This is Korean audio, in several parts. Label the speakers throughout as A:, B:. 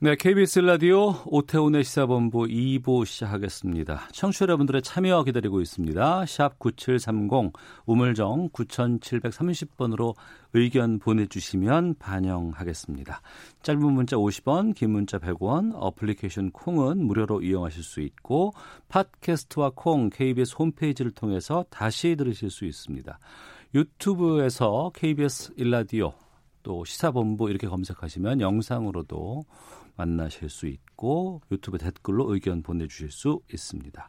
A: 네, KBS 라디오 오태훈의 시사본부 2부 시작하겠습니다. 청취자 여러분들의 참여 기다리고 있습니다. 샵 9730 우물정 9730번으로 의견 보내주시면 반영하겠습니다. 짧은 문자 50원, 긴 문자 100원, 어플리케이션 콩은 무료로 이용하실 수 있고 팟캐스트와 콩 KBS 홈페이지를 통해서 다시 들으실 수 있습니다. 유튜브에서 KBS 일라디오 또 시사본부 이렇게 검색하시면 영상으로도 만나실 수 있고 유튜브 댓글로 의견 보내주실 수 있습니다.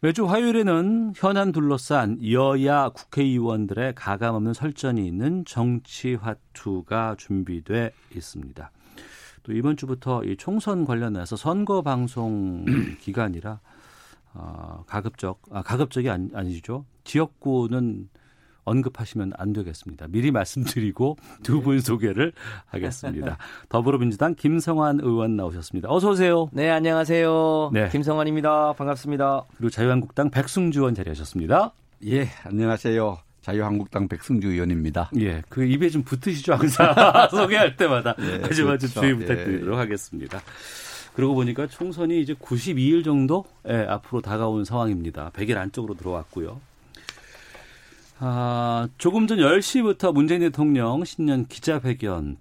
A: 매주 화요일에는 현안 둘러싼 여야 국회의원들의 가감없는 설전이 있는 정치화투가 준비돼 있습니다. 또 이번 주부터 이 총선 관련해서 선거 방송 기간이라 어, 가급적 아 가급적이 아니, 아니죠 지역구는 언급하시면 안 되겠습니다. 미리 말씀드리고 두분 소개를 하겠습니다. 더불어민주당 김성환 의원 나오셨습니다. 어서 오세요.
B: 네, 안녕하세요.
A: 네.
B: 김성환입니다. 반갑습니다.
A: 그리고 자유한국당 백승주 의원 자리하셨습니다.
C: 예, 안녕하세요. 자유한국당 백승주 의원입니다.
A: 예, 그 입에 좀 붙으시죠 항상 소개할 때마다
C: 예,
A: 하지만 좀
C: 그렇죠.
A: 주의 부탁드리도록 하겠습니다. 그러고 보니까 총선이 이제 92일 정도 예, 앞으로 다가온 상황입니다. 100일 안쪽으로 들어왔고요. 아, 조금 전 10시부터 문재인 대통령 신년 기자회견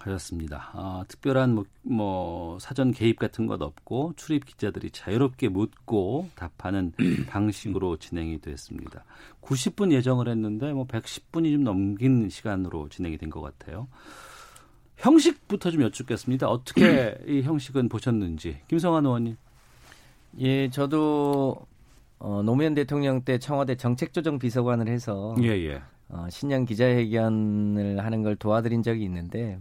A: 하셨습니다. 아, 특별한 뭐, 뭐 사전 개입 같은 것 없고 출입 기자들이 자유롭게 묻고 답하는 방식으로 진행이 됐습니다. 90분 예정을 했는데 뭐 110분이 좀 넘긴 시간으로 진행이 된 것 같아요. 형식부터 좀 여쭙겠습니다. 어떻게 이 형식은 보셨는지 김성환 의원님.
B: 예, 저도 어, 노무현 대통령 때 청와대 정책조정 비서관을 해서
A: 예, 예.
B: 어, 신년 기자회견을 하는 걸 도와드린 적이 있는데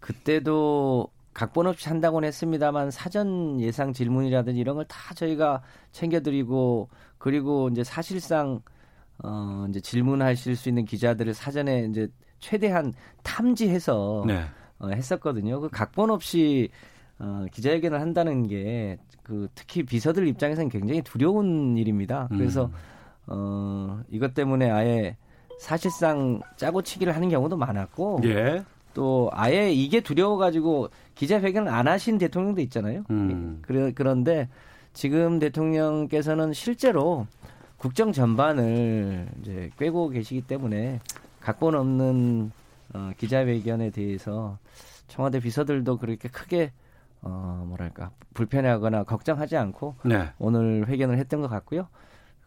B: 그때도 각본 없이 한다고는 했습니다만 사전 예상 질문이라든지 이런 걸 다 저희가 챙겨드리고 그리고 이제 사실상 어, 이제 질문하실 수 있는 기자들을 사전에 이제 최대한 탐지해서
A: 네.
B: 어, 했었거든요. 그 각본 없이 어, 기자회견을 한다는 게 그 특히 비서들 입장에서는 굉장히 두려운 일입니다. 그래서
A: 음.
B: 어, 이것 때문에 아예 사실상 짜고 치기를 하는 경우도 많았고
A: 예.
B: 또 아예 이게 두려워가지고 기자회견을 안 하신 대통령도 있잖아요.
A: 음.
B: 그래, 그런데 지금 대통령께서는 실제로 국정 전반을 이제 꿰고 계시기 때문에 각본 없는 어, 기자회견에 대해서 청와대 비서들도 그렇게 크게 어, 뭐랄까 불편해하거나 걱정하지 않고
A: 네.
B: 오늘 회견을 했던 것 같고요.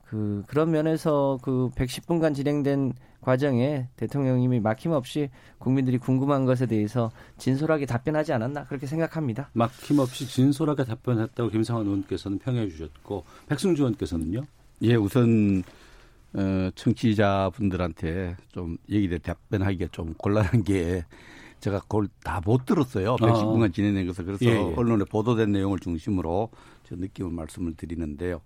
B: 그 그런 면에서 그 110분간 진행된 과정에 대통령님이 막힘없이 국민들이 궁금한 것에 대해서 진솔하게 답변하지 않았나 그렇게 생각합니다.
A: 막힘없이 진솔하게 답변했다고 김성환 의원께서는 평해 주셨고 백승주 의원께서는요.
C: 예, 우선 어, 청취자분들한테 좀 얘기를 답변하기가 좀 곤란한 게 제가 그걸 다 못 들었어요. 110분간 진행된 것을 그래서
A: 예, 예.
C: 언론에 보도된 내용을 중심으로 저 느낌을 말씀을 드리는데요.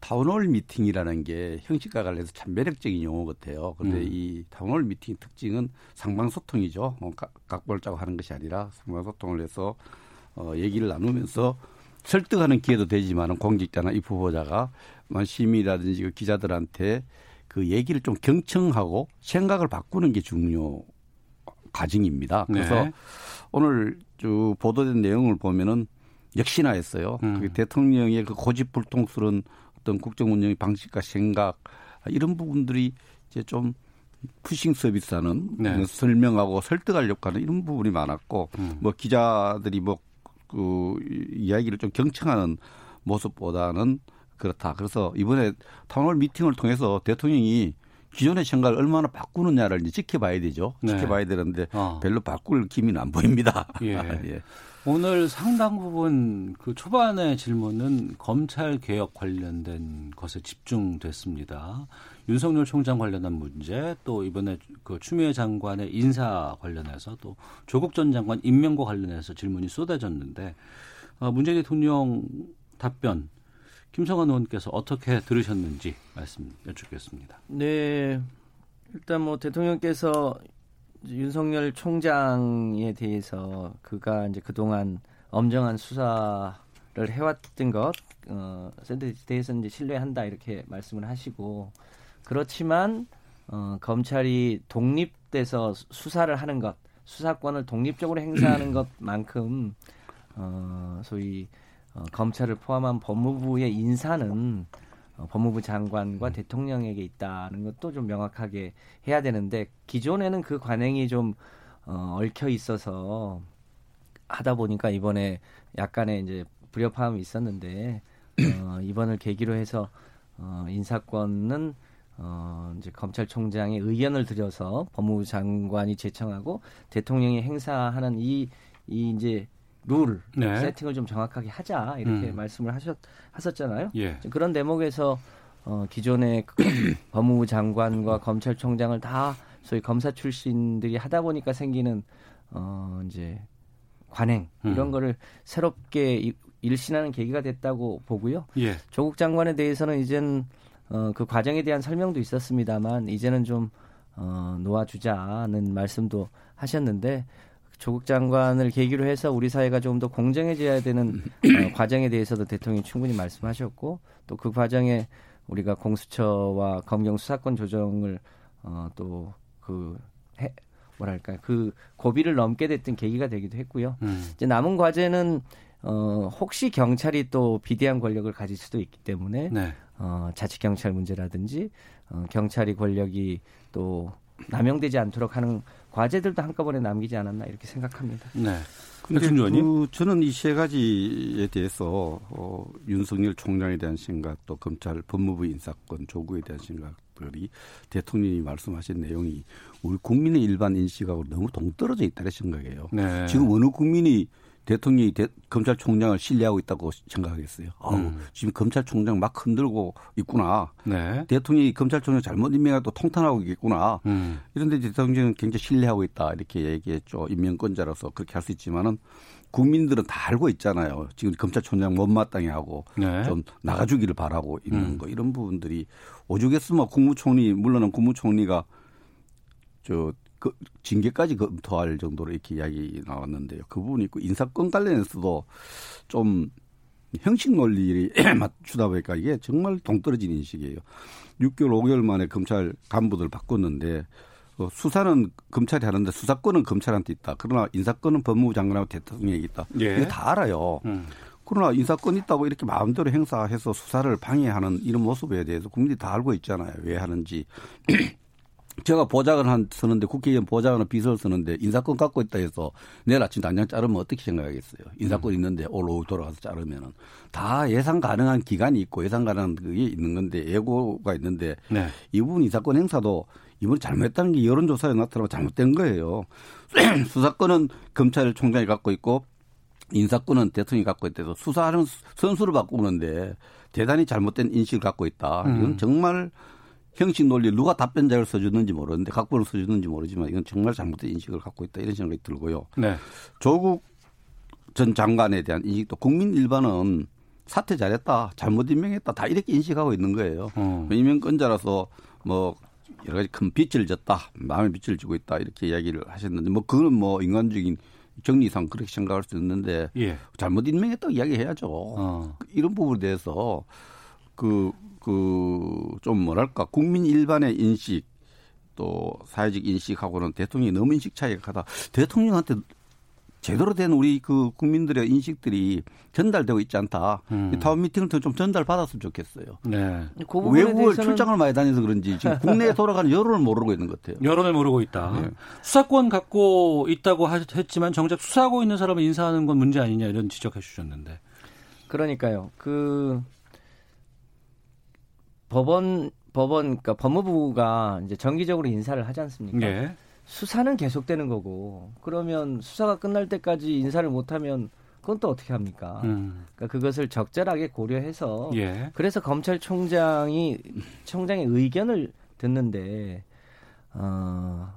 C: town hall meeting이라는 게 형식과 관련해서 참 매력적인 용어 같아요. 그런데
A: 음.
C: 이 town hall meeting 특징은 쌍방소통이죠. 어, 각- 각본을 짜고 하는 것이 아니라 쌍방소통을 해서 어, 얘기를 나누면서 설득하는 기회도 되지만은 공직자나 입 후보자가 만 시민이라든지 그 기자들한테 그 얘기를 좀 경청하고 생각을 바꾸는 게 중요 과정입니다. 그래서
A: 네.
C: 오늘 쭉 보도된 내용을 보면은 역시나 했어요.
A: 음.
C: 그 대통령의 그 고집불통스러운 어떤 국정 운영의 방식과 생각 이런 부분들이 이제 좀 푸싱 서비스하는
A: 네.
C: 설명하고 설득하려고 하는 이런 부분이 많았고
A: 음.
C: 뭐 기자들이 뭐 그 이야기를 좀 경청하는 모습보다는 그렇다. 그래서 이번에 town hall meeting을 통해서 대통령이 기존의 생각을 얼마나 바꾸느냐를 이제 지켜봐야 되죠.
A: 네.
C: 지켜봐야 되는데
A: 어.
C: 별로 바꿀 기미는 안 보입니다.
A: 예.
C: 예.
A: 오늘 상당 부분 그 초반의 질문은 검찰 개혁 관련된 것에 집중됐습니다. 윤석열 총장 관련한 문제 또 이번에 그 추미애 장관의 인사 관련해서 또 조국 전 장관 임명과 관련해서 질문이 쏟아졌는데 어, 문재인 대통령 답변 김성환 의원께서 어떻게 들으셨는지 말씀 여쭙겠습니다.
B: 네. 일단 뭐 대통령께서 윤석열 총장에 대해서 그가 이제 그동안 엄정한 수사를 해왔던 것, 어, 대해서 이제 신뢰한다 이렇게 말씀을 하시고 그렇지만 어, 검찰이 독립돼서 수사를 하는 것, 수사권을 독립적으로 행사하는 것만큼 어, 소위 어, 검찰을 포함한 법무부의 인사는 어, 법무부 장관과 음. 대통령에게 있다는 것도 좀 명확하게 해야 되는데 기존에는 그 관행이 좀 어, 얽혀 있어서 하다 보니까 이번에 약간의 이제 불협화음이 있었는데 어, 이번을 계기로 해서 어, 인사권은 어, 이제 검찰총장의 의견을 들여서 법무부 장관이 제청하고 대통령이 행사하는 이, 이 이제 룰 네. 세팅을 좀 정확하게 하자 이렇게 음. 말씀을 하셨 하셨잖아요. 예. 그런 대목에서 어, 기존의 그 법무부 장관과 검찰총장을 다 소위 검사 출신들이 하다 보니까 생기는 어, 이제 관행 이런 음. 거를 새롭게 일신하는 계기가 됐다고 보고요. 예. 조국 장관에 대해서는 이젠 어, 그 과정에 대한 설명도 있었습니다만 이제는 좀 어, 놓아주자는 말씀도 하셨는데 조국 장관을 계기로 해서 우리 사회가 좀더 공정해져야 되는 어, 과정에 대해서도 대통령이 충분히 말씀하셨고 또 그 과정에 우리가 공수처와 검경 수사권 조정을 어, 또그 뭐랄까 그 고비를 넘게 됐던 계기가 되기도 했고요. 음. 이제 남은 과제는 어, 혹시 경찰이 또 비대한 권력을 가질 수도 있기 때문에 네. 어, 자치 경찰 문제라든지 어, 경찰이 권력이 또 남용되지 않도록 하는 과제들도 한꺼번에 남기지 않았나 이렇게 생각합니다.
C: 네. 근데 그 저는 이 세 가지에 대해서 어, 윤석열 총장에 대한 생각 또 검찰 법무부 인사권 조국에 대한 생각들이 대통령이 말씀하신 내용이 우리 국민의 일반 인식하고 너무 동떨어져 있다는 생각이에요. 네. 지금 어느 국민이 대통령이 대, 검찰총장을 신뢰하고 있다고 생각하겠어요. 아우, 음. 지금 검찰총장 막 흔들고 있구나. 네. 대통령이 검찰총장 잘못 임명해도 통탄하고 있겠구나. 음. 이런데 대통령은 굉장히 신뢰하고 있다. 이렇게 얘기했죠. 임명권자로서 그렇게 할 수 있지만은 국민들은 다 알고 있잖아요. 지금 검찰총장 못마땅해 하고 네. 좀 나가주기를 바라고 있는 음. 거 이런 부분들이 오죽했으면 국무총리 물론은 국무총리가 저 그 징계까지 검토할 정도로 이렇게 이야기 나왔는데요. 그 부분이 있고 인사권 관련해서도 좀 형식 논리를 맞추다 보니까 이게 정말 동떨어진 인식이에요. 6개월, 5개월 만에 검찰 간부들 바꿨는데 어, 수사는 검찰이 하는데 수사권은 검찰한테 있다. 그러나 인사권은 법무부 장관하고 대통령에게 있다. 예. 이거 다 알아요. 음. 그러나 인사권 있다고 이렇게 마음대로 행사해서 수사를 방해하는 이런 모습에 대해서 국민들이 다 알고 있잖아요. 왜 하는지. 제가 보좌관 한 쓰는데 국회의원 보좌관은 비서를 쓰는데 인사권 갖고 있다 해서 내일 아침 당장 자르면 어떻게 생각하겠어요? 인사권 음. 있는데 올 오후 돌아가서 자르면은 다 예상 가능한 기간이 있고 예상 가능한 그게 있는 건데 예고가 있는데 네. 이 부분 인사권 행사도 이번에 잘못했다는 게 여론조사에 나타나고 잘못된 거예요. 수사권은 검찰총장이 갖고 있고 인사권은 대통령이 갖고 있대서 수사하는 선수를 바꾸는데 대단히 잘못된 인식을 갖고 있다. 이건 음. 정말 형식 논리 누가 답변자를 써주는지 모르는데 각본을 써주는지 모르지만 이건 정말 잘못된 인식을 갖고 있다 이런 생각이 들고요. 네. 조국 전 장관에 대한 인식도 국민 일반은 사퇴 잘했다, 잘못 임명했다 다 이렇게 인식하고 있는 거예요. 어. 임명권자라서 뭐 여러 가지 큰 빚을 졌다, 마음의 빚을 지고 있다 이렇게 이야기를 하셨는데 뭐 그거는 뭐 인간적인 정리상 그렇게 생각할 수 있는데 예. 잘못 임명했다고 이야기해야죠. 어. 이런 부분에 대해서 그 그 좀 뭐랄까 국민 일반의 인식 또 사회적 인식하고는 대통령이 너무 인식 차이가 크다. 대통령한테 제대로 된 우리 그 국민들의 인식들이 전달되고 있지 않다. 음. 타운 미팅을 좀 전달 받았으면 좋겠어요. 네. 그 외국을 출장을 많이 다녀서 그런지 지금 국내에 돌아가는 여론을 모르고 있는 것 같아요.
A: 여론을 모르고 있다. 네. 수사권 갖고 있다고 했지만 정작 수사하고 있는 사람을 인사하는 건 문제 아니냐 이런 지적해 주셨는데.
B: 그러니까요. 그 법원 법원 그러니까 법무부가 이제 정기적으로 인사를 하지 않습니까? 예. 수사는 계속되는 거고 그러면 수사가 끝날 때까지 인사를 못하면 그건 또 어떻게 합니까? 음. 그러니까 그것을 적절하게 고려해서 예. 그래서 검찰총장이 총장의 의견을 듣는데 어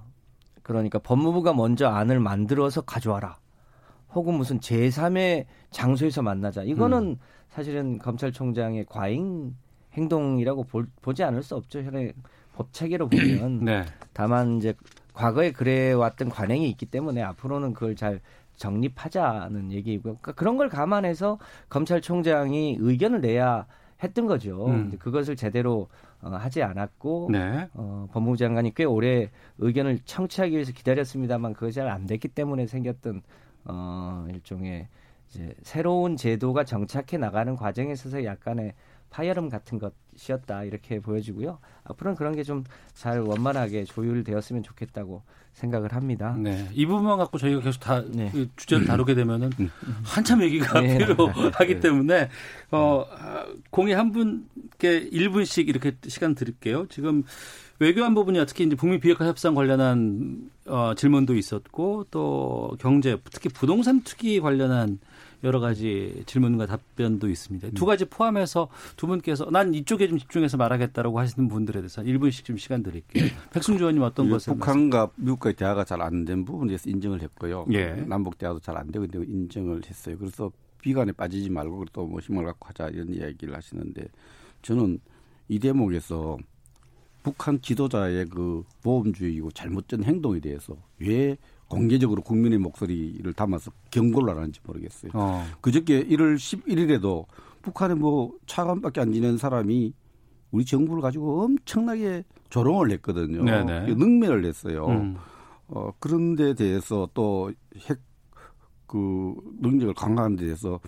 B: 그러니까 법무부가 먼저 안을 만들어서 가져와라. 혹은 무슨 제3의 장소에서 만나자. 이거는 음. 사실은 검찰총장의 과잉 행동이라고 볼, 보지 않을 수 없죠. 현재 법 체계로 보면. 네. 다만 이제 과거에 그래 왔던 관행이 있기 때문에 앞으로는 그걸 잘 정립하자는 얘기이고요. 그러니까 그런 걸 감안해서 검찰총장이 의견을 내야 했던 거죠. 음. 그것을 제대로 어, 하지 않았고 네. 어, 법무부 장관이 꽤 오래 의견을 청취하기 위해서 기다렸습니다만 그것이 잘 안 됐기 때문에 생겼던 어, 일종의 이제 새로운 제도가 정착해 나가는 과정에 있어서 약간의 파열음 같은 것이었다 이렇게 보여지고요. 앞으로는 그런 게 좀 잘 원만하게 조율되었으면 좋겠다고 생각을 합니다.
A: 네, 이 부분만 갖고 저희가 계속 다 네. 주제를 다루게 되면은 음. 한참 얘기가 네. 필요하기 네. 때문에 어 공의 한 분께 1분씩 이렇게 시간 드릴게요. 지금 외교안보 분야 특히 이제 북미 비핵화 협상 관련한 어, 질문도 있었고 또 경제 특히 부동산 투기 관련한 여러 가지 질문과 답변도 있습니다. 두 가지 포함해서 두 분께서 난 이쪽에 좀 집중해서 말하겠다라고 하시는 분들에 대해서 1분씩 좀 시간 드릴게요. 백승주 의원님 어떤 것을
C: 북한과 미국과의 대화가 잘 안 된 부분에 대해서 인정을 했고요. 예. 남북 대화도 잘 안 되고 있는데 인정을 했어요. 그래서 비관에 빠지지 말고 또 뭐 힘을 갖고 하자 이런 이야기를 하시는데 저는 이 대목에서 북한 지도자의 그 모험주의고 잘못된 행동에 대해서 왜 공개적으로 국민의 목소리를 담아서 경고를 하는지 모르겠어요. 어. 그저께 1월 11일에도 북한에 뭐 차관밖에 안 지낸 사람이 우리 정부를 가지고 엄청나게 조롱을 했거든요. 네네. 능멸을 했어요. 음. 어, 그런 데 대해서 또 핵, 그, 능력을 강화하는 데 대해서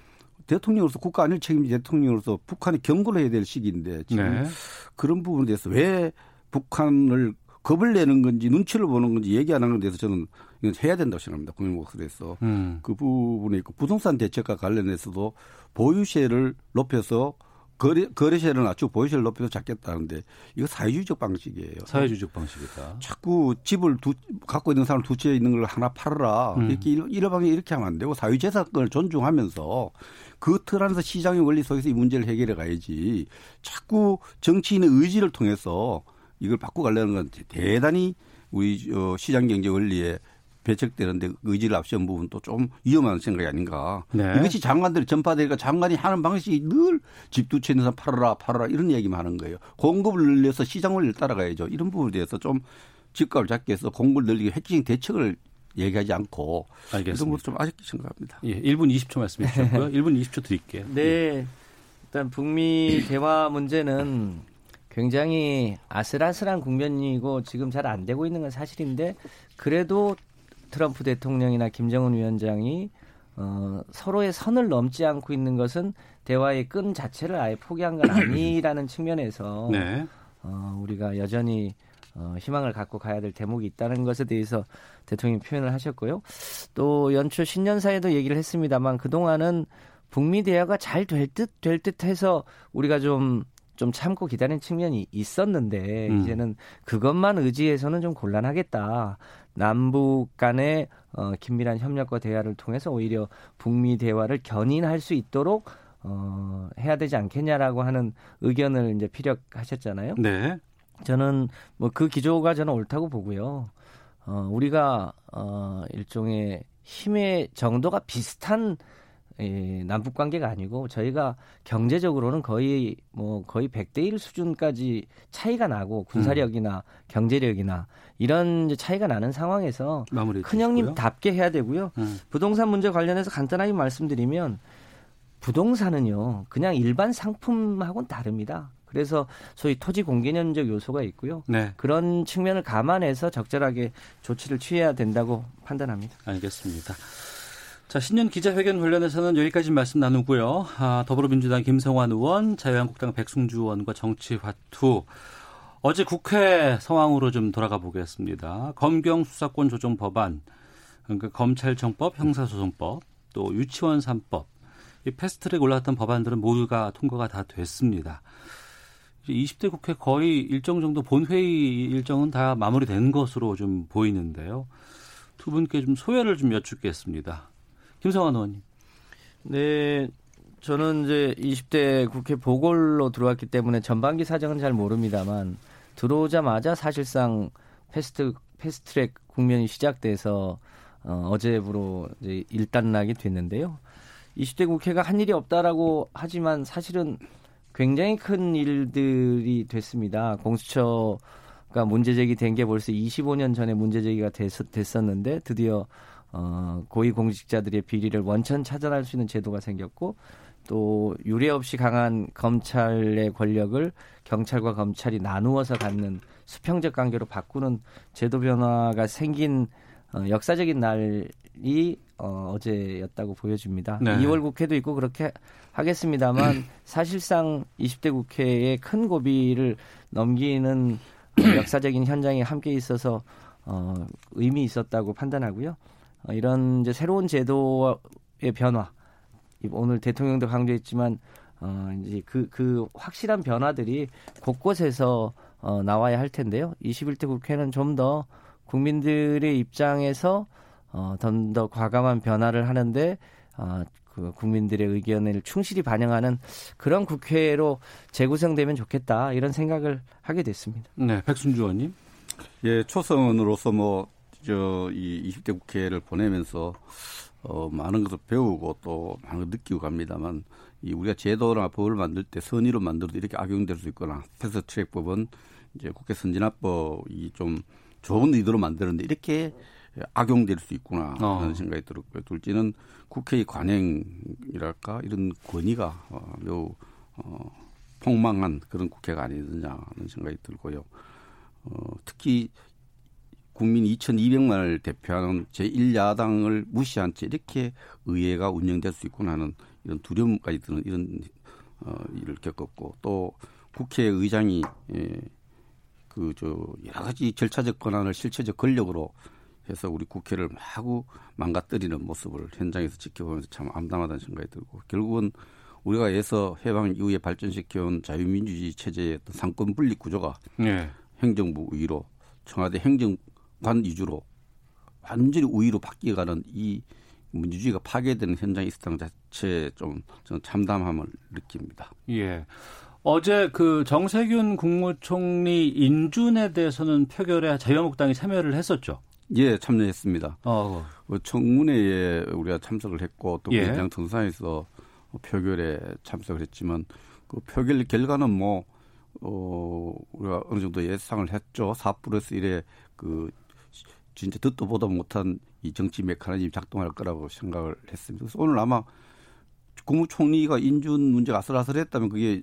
C: 대통령으로서 국가 안일 책임지 대통령으로서 북한이 경고를 해야 될 시기인데 지금 네. 그런 부분에 대해서 왜 북한을 겁을 내는 건지 눈치를 보는 건지 얘기 안 하는 데서 저는 이건 해야 된다고 생각합니다. 국민 목소리에서. 음. 그 부분에 있고 부동산 대책과 관련해서도 보유세를 높여서 거래, 거래세를 낮추고 보유세를 높여서 잡겠다는데 이거 사회주의적 방식이에요.
A: 사회주의적 방식이다.
C: 자꾸 집을 두, 갖고 있는 사람 두 채 있는 걸 하나 팔아라. 음. 이렇게 이러방에 이렇게 하면 안 되고 사회재산권을 존중하면서 그 틀 안에서 시장의 원리 속에서 이 문제를 해결해 가야지 자꾸 정치인의 의지를 통해서 이걸 바꿔가려는 건 대단히 우리 어, 시장 경제 원리에 배척되는데 의지를 앞세운 부분도 좀 위험한 생각이 아닌가. 네. 이것이 장관들이 전파되니까 장관이 하는 방식이 늘 집두채 있는 사람 팔아라 팔아라 이런 얘기만 하는 거예요. 공급을 늘려서 시장 원리를 따라가야죠. 이런 부분에 대해서 좀 집값을 잡기 위해서 공급을 늘리기 핵심 대책을 얘기하지 않고 알겠습니다. 이런 것도 좀 아쉽게 생각합니다.
A: 예, 1분 20초 말씀해 주셨고요. 1분 20초 드릴게요.
B: 네. 일단 북미 대화 문제는 굉장히 아슬아슬한 국면이고 지금 잘 안 되고 있는 건 사실인데 그래도 트럼프 대통령이나 김정은 위원장이 어, 서로의 선을 넘지 않고 있는 것은 대화의 끈 자체를 아예 포기한 건 아니라는 측면에서 네. 어, 우리가 여전히 어, 희망을 갖고 가야 될 대목이 있다는 것에 대해서 대통령이 표현을 하셨고요. 또 연초 신년사에도 얘기를 했습니다만 그동안은 북미 대화가 잘 될 듯 될 듯 해서 우리가 좀좀 참고 기다린 측면이 있었는데 음. 이제는 그것만 의지해서는 좀 곤란하겠다. 남북 간의 어, 긴밀한 협력과 대화를 통해서 오히려 북미 대화를 견인할 수 있도록 어, 해야 되지 않겠냐라고 하는 의견을 이제 피력하셨잖아요. 네. 저는 뭐 그 기조가 저는 옳다고 보고요. 어, 우리가 어, 일종의 힘의 정도가 비슷한 예, 남북 관계가 아니고 저희가 경제적으로는 거의 뭐 거의 100대 1 수준까지 차이가 나고 군사력이나 음. 경제력이나 이런 차이가 나는 상황에서 큰 형님답게 해야 되고요. 음. 부동산 문제 관련해서 간단하게 말씀드리면 부동산은요. 그냥 일반 상품하고는 다릅니다. 그래서 소위 토지 공개념적 요소가 있고요. 네. 그런 측면을 감안해서 적절하게 조치를 취해야 된다고 판단합니다.
A: 알겠습니다. 자, 신년 기자회견 관련해서는 여기까지 말씀 나누고요. 아, 더불어민주당 김성환 의원, 자유한국당 백승주 의원과 정치화투. 어제 국회 상황으로 좀 돌아가 보겠습니다. 검경 수사권 조정 법안, 그러니까 검찰청법, 형사소송법, 또 유치원 3법, 이 패스트트랙 올라왔던 법안들은 모두가 통과가 다 됐습니다. 20대 국회 거의 일정 정도 본회의 일정은 다 마무리된 것으로 좀 보이는데요. 두 분께 좀 소회를 좀 여쭙겠습니다. 김성환 의원님.
B: 네. 저는 이제 20대 국회 보궐로 들어왔기 때문에 전반기 사정은 잘 모릅니다만 들어오자마자 사실상 패스트 패스트트랙 국면이 시작돼서 어, 어제부로 이제 일단락이 됐는데요. 20대 국회가 한 일이 없다라고 하지만 사실은 굉장히 큰 일들이 됐습니다. 공수처가 문제 제기된 게 벌써 25년 전에 문제 제기가 됐, 됐었는데 드디어 어, 고위 공직자들의 비리를 원천 차단할 수 있는 제도가 생겼고 또 유례 없이 강한 검찰의 권력을 경찰과 검찰이 나누어서 갖는 수평적 관계로 바꾸는 제도 변화가 생긴 어, 역사적인 날이 어, 어제였다고 보여집니다. 네. 2월 국회도 있고 그렇게 하겠습니다만 사실상 20대 국회에 큰 고비를 넘기는 어, 역사적인 현장에 함께 있어서 어, 의미 있었다고 판단하고요. 어, 이런 이제 새로운 제도의 변화 오늘 대통령도 강조했지만 어, 이제 그, 그 확실한 변화들이 곳곳에서 어, 나와야 할 텐데요. 21대 국회는 좀 더 국민들의 입장에서 어, 좀 더 과감한 변화를 하는데 어, 그 국민들의 의견을 충실히 반영하는 그런 국회로 재구성되면 좋겠다 이런 생각을 하게 됐습니다.
A: 네, 백순주 의원님.
C: 예, 초선으로서 뭐 저 이 20대 국회를 보내면서 어 많은 것을 배우고 또 많은 걸 느끼고 갑니다만 이 우리가 제도나 법을 만들 때 선의로 만들어도 이렇게 악용될 수 있거나 패스트 트랙법은 이제 국회 선진화법이 좀 좋은 의도로 만드는데 이렇게 악용될 수 있구나 어. 하는 생각이 들었고요. 둘째는 국회의 관행이랄까 이런 권위가 어, 매우 어, 폭망한 그런 국회가 아니느냐 하는 생각이 들고요. 어, 특히 국민 2,200만을 대표하는 제1야당을 무시한 채 이렇게 의회가 운영될 수 있구나 하는 이런 두려움까지 드는 이런 어, 일을 겪었고 또 국회의장이 예, 그저 여러 가지 절차적 권한을 실체적 권력으로 해서 우리 국회를 마구 망가뜨리는 모습을 현장에서 지켜보면서 참 암담하다는 생각이 들고 결국은 우리가 에서 해방 이후에 발전시켜온 자유민주주의 체제의 어떤 삼권 분립 구조가 네. 행정부 위로 청와대 행정 관 위주로 완전히 우위로 바뀌어가는 이 민주주의가 파괴되는 현장이 있었다는 자체에 좀 저는 참담함을 느낍니다.
A: 예. 어제 그 정세균 국무총리 인준에 대해서는 표결에 자유한국당이 참여를 했었죠.
C: 예, 참여했습니다. 어. 그 청문회에 우리가 참석을 했고 또 예. 그냥 등산에서 표결에 참석을 했지만 그 표결 결과는 뭐 어, 우리가 어느 정도 예상을 했죠. 4 플러스 1의 그 진짜 듣도 보도 못한 이 정치 메커니즘이 작동할 거라고 생각을 했습니다. 그래서 오늘 아마 국무총리가 인준 문제가 아슬아슬했다면 그게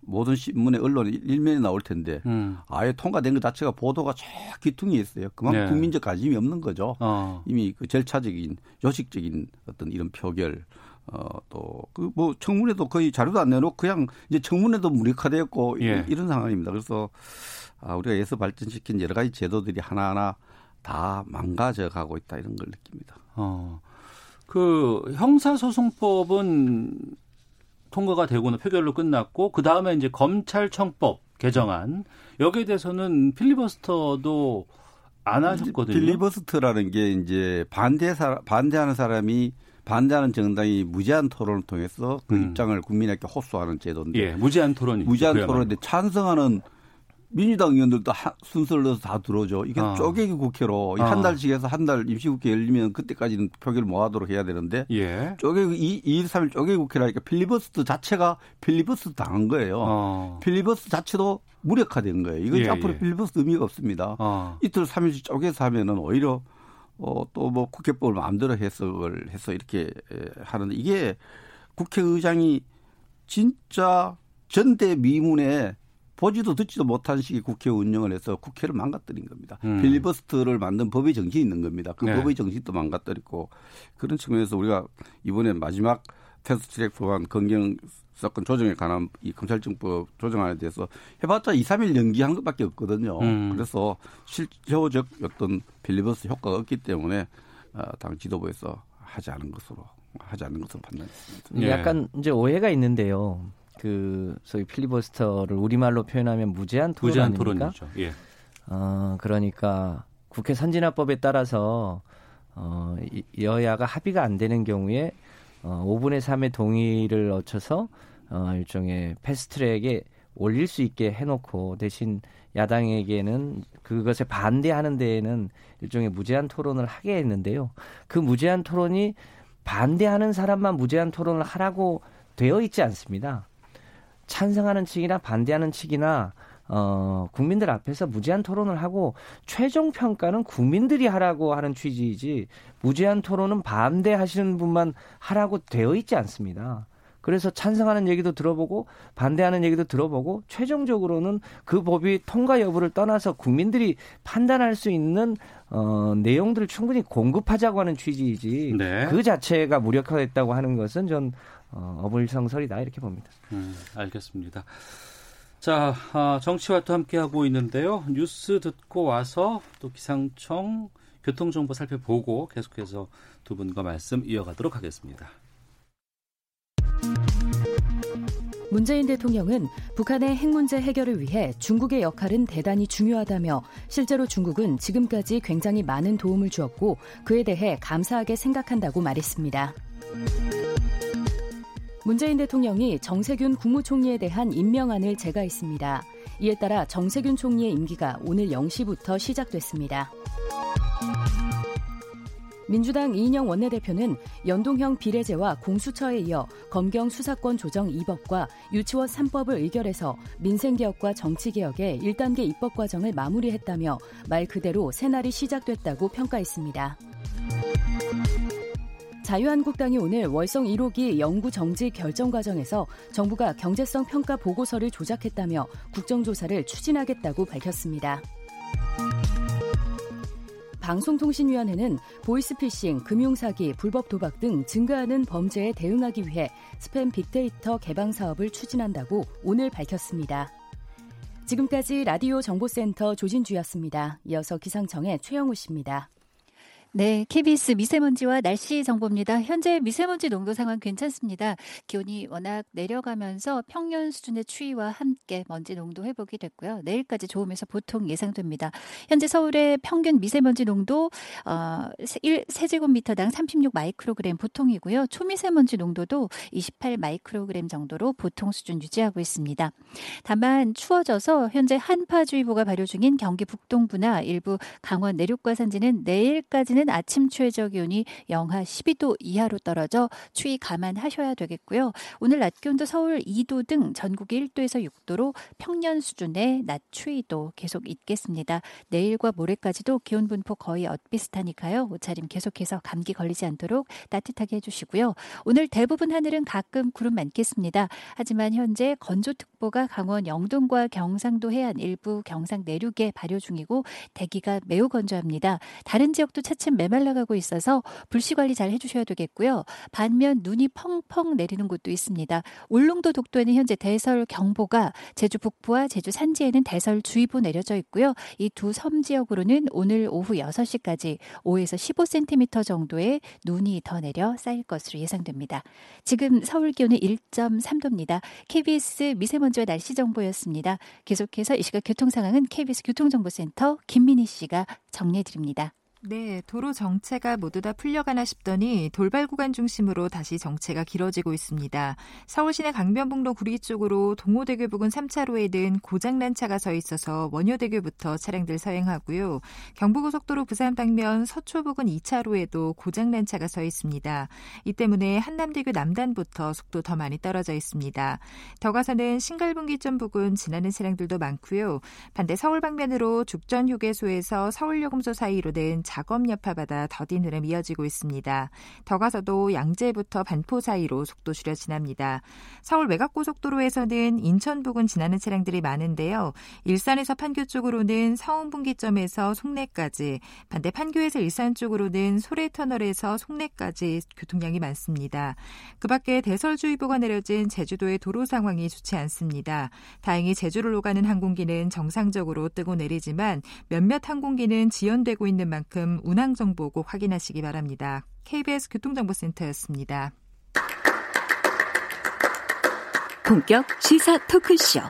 C: 모든 신문에 언론에 일면에 나올 텐데 음. 아예 통과된 것 자체가 보도가 쫙 기퉁이 있어요. 그만큼 네. 국민적 관심이 없는 거죠. 어. 이미 그 절차적인 요식적인 어떤 이런 표결 어, 또, 그, 뭐, 청문회도 거의 자료도 안 내놓고 그냥 이제 청문회도 무력화되었고 예. 이런 상황입니다. 그래서 아, 우리가 예서 발전시킨 여러 가지 제도들이 하나하나 다 망가져 가고 있다 이런 걸 느낍니다. 어.
A: 그 형사소송법은 통과가 되고는 표결로 끝났고 그 다음에 이제 검찰청법 개정안 여기에 대해서는 필리버스터도 안 하셨거든요.
C: 필리버스터라는 게 이제 반대 사 반대하는 사람이 반대하는 정당이 무제한 토론을 통해서 그 음. 입장을 국민에게 호소하는 제도인데.
A: 예, 무제한 토론이
C: 무제한 토론인데 찬성하는 민주당 의원들도 하, 순서를 넣어서 다 들어오죠. 이게 어. 쪼개기 국회로 어. 한 달씩 해서 한 달 임시국회 열리면 그때까지는 표결을 뭐 하도록 해야 되는데 예. 쪼개기 2, 2일 3일 쪼개기 국회라니까 필리버스터 자체가 필리버스터 당한 거예요. 어. 필리버스터 자체도 무력화된 거예요. 이건 예, 앞으로 예. 필리버스터 의미가 없습니다. 어. 이틀 3일씩 쪼개서 하면은 오히려 어, 또 뭐 국회법을 마음대로 해석을 해서 이렇게 하는데 이게 국회의장이 진짜 전대 미문에 보지도 듣지도 못한 식의 국회 운영을 해서 국회를 망가뜨린 겁니다. 음. 필리버스터를 만든 법의 정신이 있는 겁니다. 그 네. 법의 정신도 망가뜨렸고 그런 측면에서 우리가 이번에 마지막 패스트 트랙 법안 검경 사건 조정에 관한 이 검찰청법 조정안에 대해서 해봤자 2, 3일 연기한 것밖에 없거든요. 음. 그래서 실효적 어떤 필리버스터 효과가 없기 때문에 어, 당 지도부에서 하지 않은 것으로 하지 않는 것으로 판단했습니다.
B: 네. 약간 이제 오해가 있는데요. 그 소위 필리버스터를 우리말로 표현하면 무제한 토론 무제한 아닙니까? 토론이죠. 예. 어, 그러니까 국회 선진화법에 따라서 어, 여야가 합의가 안 되는 경우에 어, 5분의 3의 동의를 얻쳐서 어, 일종의 패스트트랙에 올릴 수 있게 해놓고 대신 야당에게는 그것에 반대하는 데에는 일종의 무제한 토론을 하게 했는데요. 그 무제한 토론이 반대하는 사람만 무제한 토론을 하라고 되어 있지 않습니다. 찬성하는 측이나 반대하는 측이나 어, 국민들 앞에서 무제한 토론을 하고 최종 평가는 국민들이 하라고 하는 취지이지 무제한 토론은 반대하시는 분만 하라고 되어 있지 않습니다. 그래서 찬성하는 얘기도 들어보고 반대하는 얘기도 들어보고 최종적으로는 그 법이 통과 여부를 떠나서 국민들이 판단할 수 있는 어, 내용들을 충분히 공급하자고 하는 취지이지 네. 그 자체가 무력화됐다고 하는 것은 전 어, 어불성설이다 이렇게 봅니다.
A: 음, 알겠습니다. 자, 아, 정치와 또 함께하고 있는데요. 뉴스 듣고 와서 또 기상청 교통정보 살펴보고 계속해서 두 분과 말씀 이어가도록 하겠습니다.
D: 문재인 대통령은 북한의 핵 문제 해결을 위해 중국의 역할은 대단히 중요하다며 실제로 중국은 지금까지 굉장히 많은 도움을 주었고 그에 대해 감사하게 생각한다고 말했습니다. 문재인 대통령이 정세균 국무총리에 대한 임명안을 제가했습니다. 이에 따라 정세균 총리의 임기가 오늘 0시부터 시작됐습니다. 민주당 이인영 원내대표는 연동형 비례제와 공수처에 이어 검경 수사권 조정 2법과 유치원 3법을 의결해서 민생개혁과 정치개혁의 1단계 입법 과정을 마무리했다며 말 그대로 새날이 시작됐다고 평가했습니다. 자유한국당이 오늘 월성 1호기 연구 정지 결정 과정에서 정부가 경제성 평가 보고서를 조작했다며 국정조사를 추진하겠다고 밝혔습니다. 방송통신위원회는 보이스피싱, 금융사기, 불법 도박 등 증가하는 범죄에 대응하기 위해 스팸 빅데이터 개방 사업을 추진한다고 오늘 밝혔습니다. 지금까지 라디오 정보센터 조진주였습니다. 이어서 기상청의 최영우 씨입니다.
E: 네, KBS 미세먼지와 날씨 정보입니다. 현재 미세먼지 농도 상황 괜찮습니다. 기온이 워낙 내려가면서 평년 수준의 추위와 함께 먼지 농도 회복이 됐고요. 내일까지 좋으면서 보통 예상됩니다. 현재 서울의 평균 미세먼지 농도 어, 1 세제곱미터당 36 마이크로그램 보통이고요. 초미세먼지 농도도 28 마이크로그램 정도로 보통 수준 유지하고 있습니다. 다만 추워져서 현재 한파주의보가 발효 중인 경기 북동부나 일부 강원 내륙과 산지는 내일까지는 내일은 아침 최저 기온이 영하 12도 이하로 떨어져 추위 감안하셔야 되겠고요. 오늘 낮 기온도 서울 2도 등 전국이 1도에서 6도로 평년 수준의 낮 추위도 계속 있겠습니다. 내일과 모레까지도 기온 분포 거의 엇비슷하니까요. 옷차림 계속해서 감기 걸리지 않도록 따뜻하게 해주시고요. 오늘 대부분 하늘은 가끔 구름 많겠습니다. 하지만 현재 건조특보가 강원 영동과 경상도 해안 일부 경상 내륙에 발효 중이고 대기가 매우 건조합니다. 다른 지역도 차츰 차츰 메말라가고 있어서 불씨 관리 잘 해주셔야 되겠고요. 반면 눈이 펑펑 내리는 곳도 있습니다. 울릉도 독도에는 현재 대설 경보가 제주 북부와 제주 산지에는 대설 주의보 내려져 있고요. 이 두 섬 지역으로는 오늘 오후 6시까지 5에서 15cm 정도의 눈이 더 내려 쌓일 것으로 예상됩니다. 지금 서울 기온은 1.3도입니다. KBS 미세먼지와 날씨 정보였습니다. 계속해서 이 시각 교통 상황은 KBS 교통정보센터 김민희 씨가 정리해 드립니다.
F: 네, 도로 정체가 모두 다 풀려가나 싶더니 돌발 구간 중심으로 다시 정체가 길어지고 있습니다. 서울시내 강변북로 구리 쪽으로 동호대교 부근 3차로에는 고장난 차가 서 있어서 원효대교부터 차량들 서행하고요. 경부고속도로 부산 방면 서초 부근 2차로에도 고장난 차가 서 있습니다. 이 때문에 한남대교 남단부터 속도 더 많이 떨어져 있습니다. 더 가서는 신갈분기점 부근 지나는 차량들도 많고요. 반대 서울 방면으로 죽전 휴게소에서 서울요금소 사이로는 작업 여파받아 더딘 흐름 이어지고 있습니다. 더 가서도 양재부터 반포 사이로 속도 줄여 지납니다. 서울 외곽고속도로에서는 인천 부근 지나는 차량들이 많은데요. 일산에서 판교 쪽으로는 서운 분기점에서 송내까지, 반대 판교에서 일산 쪽으로는 소래터널에서 송내까지 교통량이 많습니다. 그 밖에 대설주의보가 내려진 제주도의 도로 상황이 좋지 않습니다. 다행히 제주를 오가는 항공기는 정상적으로 뜨고 내리지만 몇몇 항공기는 지연되고 있는 만큼 만큼 운항 정보 꼭 확인하시기 바랍니다. KBS 교통정보센터였습니다.
D: 본격 시사 토크쇼.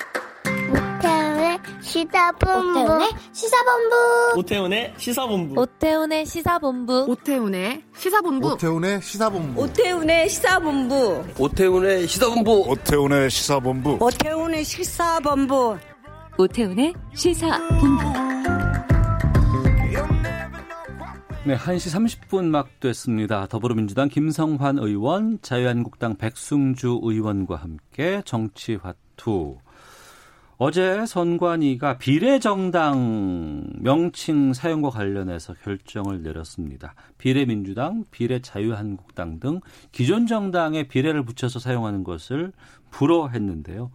G: 시사본부 시사본부
H: 오태훈의 시사본부
I: 오태훈의 시사본부
J: 오태훈의 시사본부
K: 오태훈의 시사본부
L: 오태훈의 시사본부
M: 오태훈의 시사본부
K: 오태훈의 시사본부
L: 오태훈의 시사본부
D: 오태훈의 시사본부
A: 네, 1시 30분 막 됐습니다. 더불어민주당 김성환 의원, 자유한국당 백승주 의원과 함께 정치화투 어제 선관위가 비례정당 명칭 사용과 관련해서 결정을 내렸습니다. 비례민주당, 비례자유한국당 등 기존 정당의 비례를 붙여서 사용하는 것을 불허했는데요.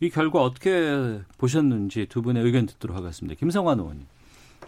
A: 이 결과 어떻게 보셨는지 두 분의 의견 듣도록 하겠습니다. 김성환 의원님.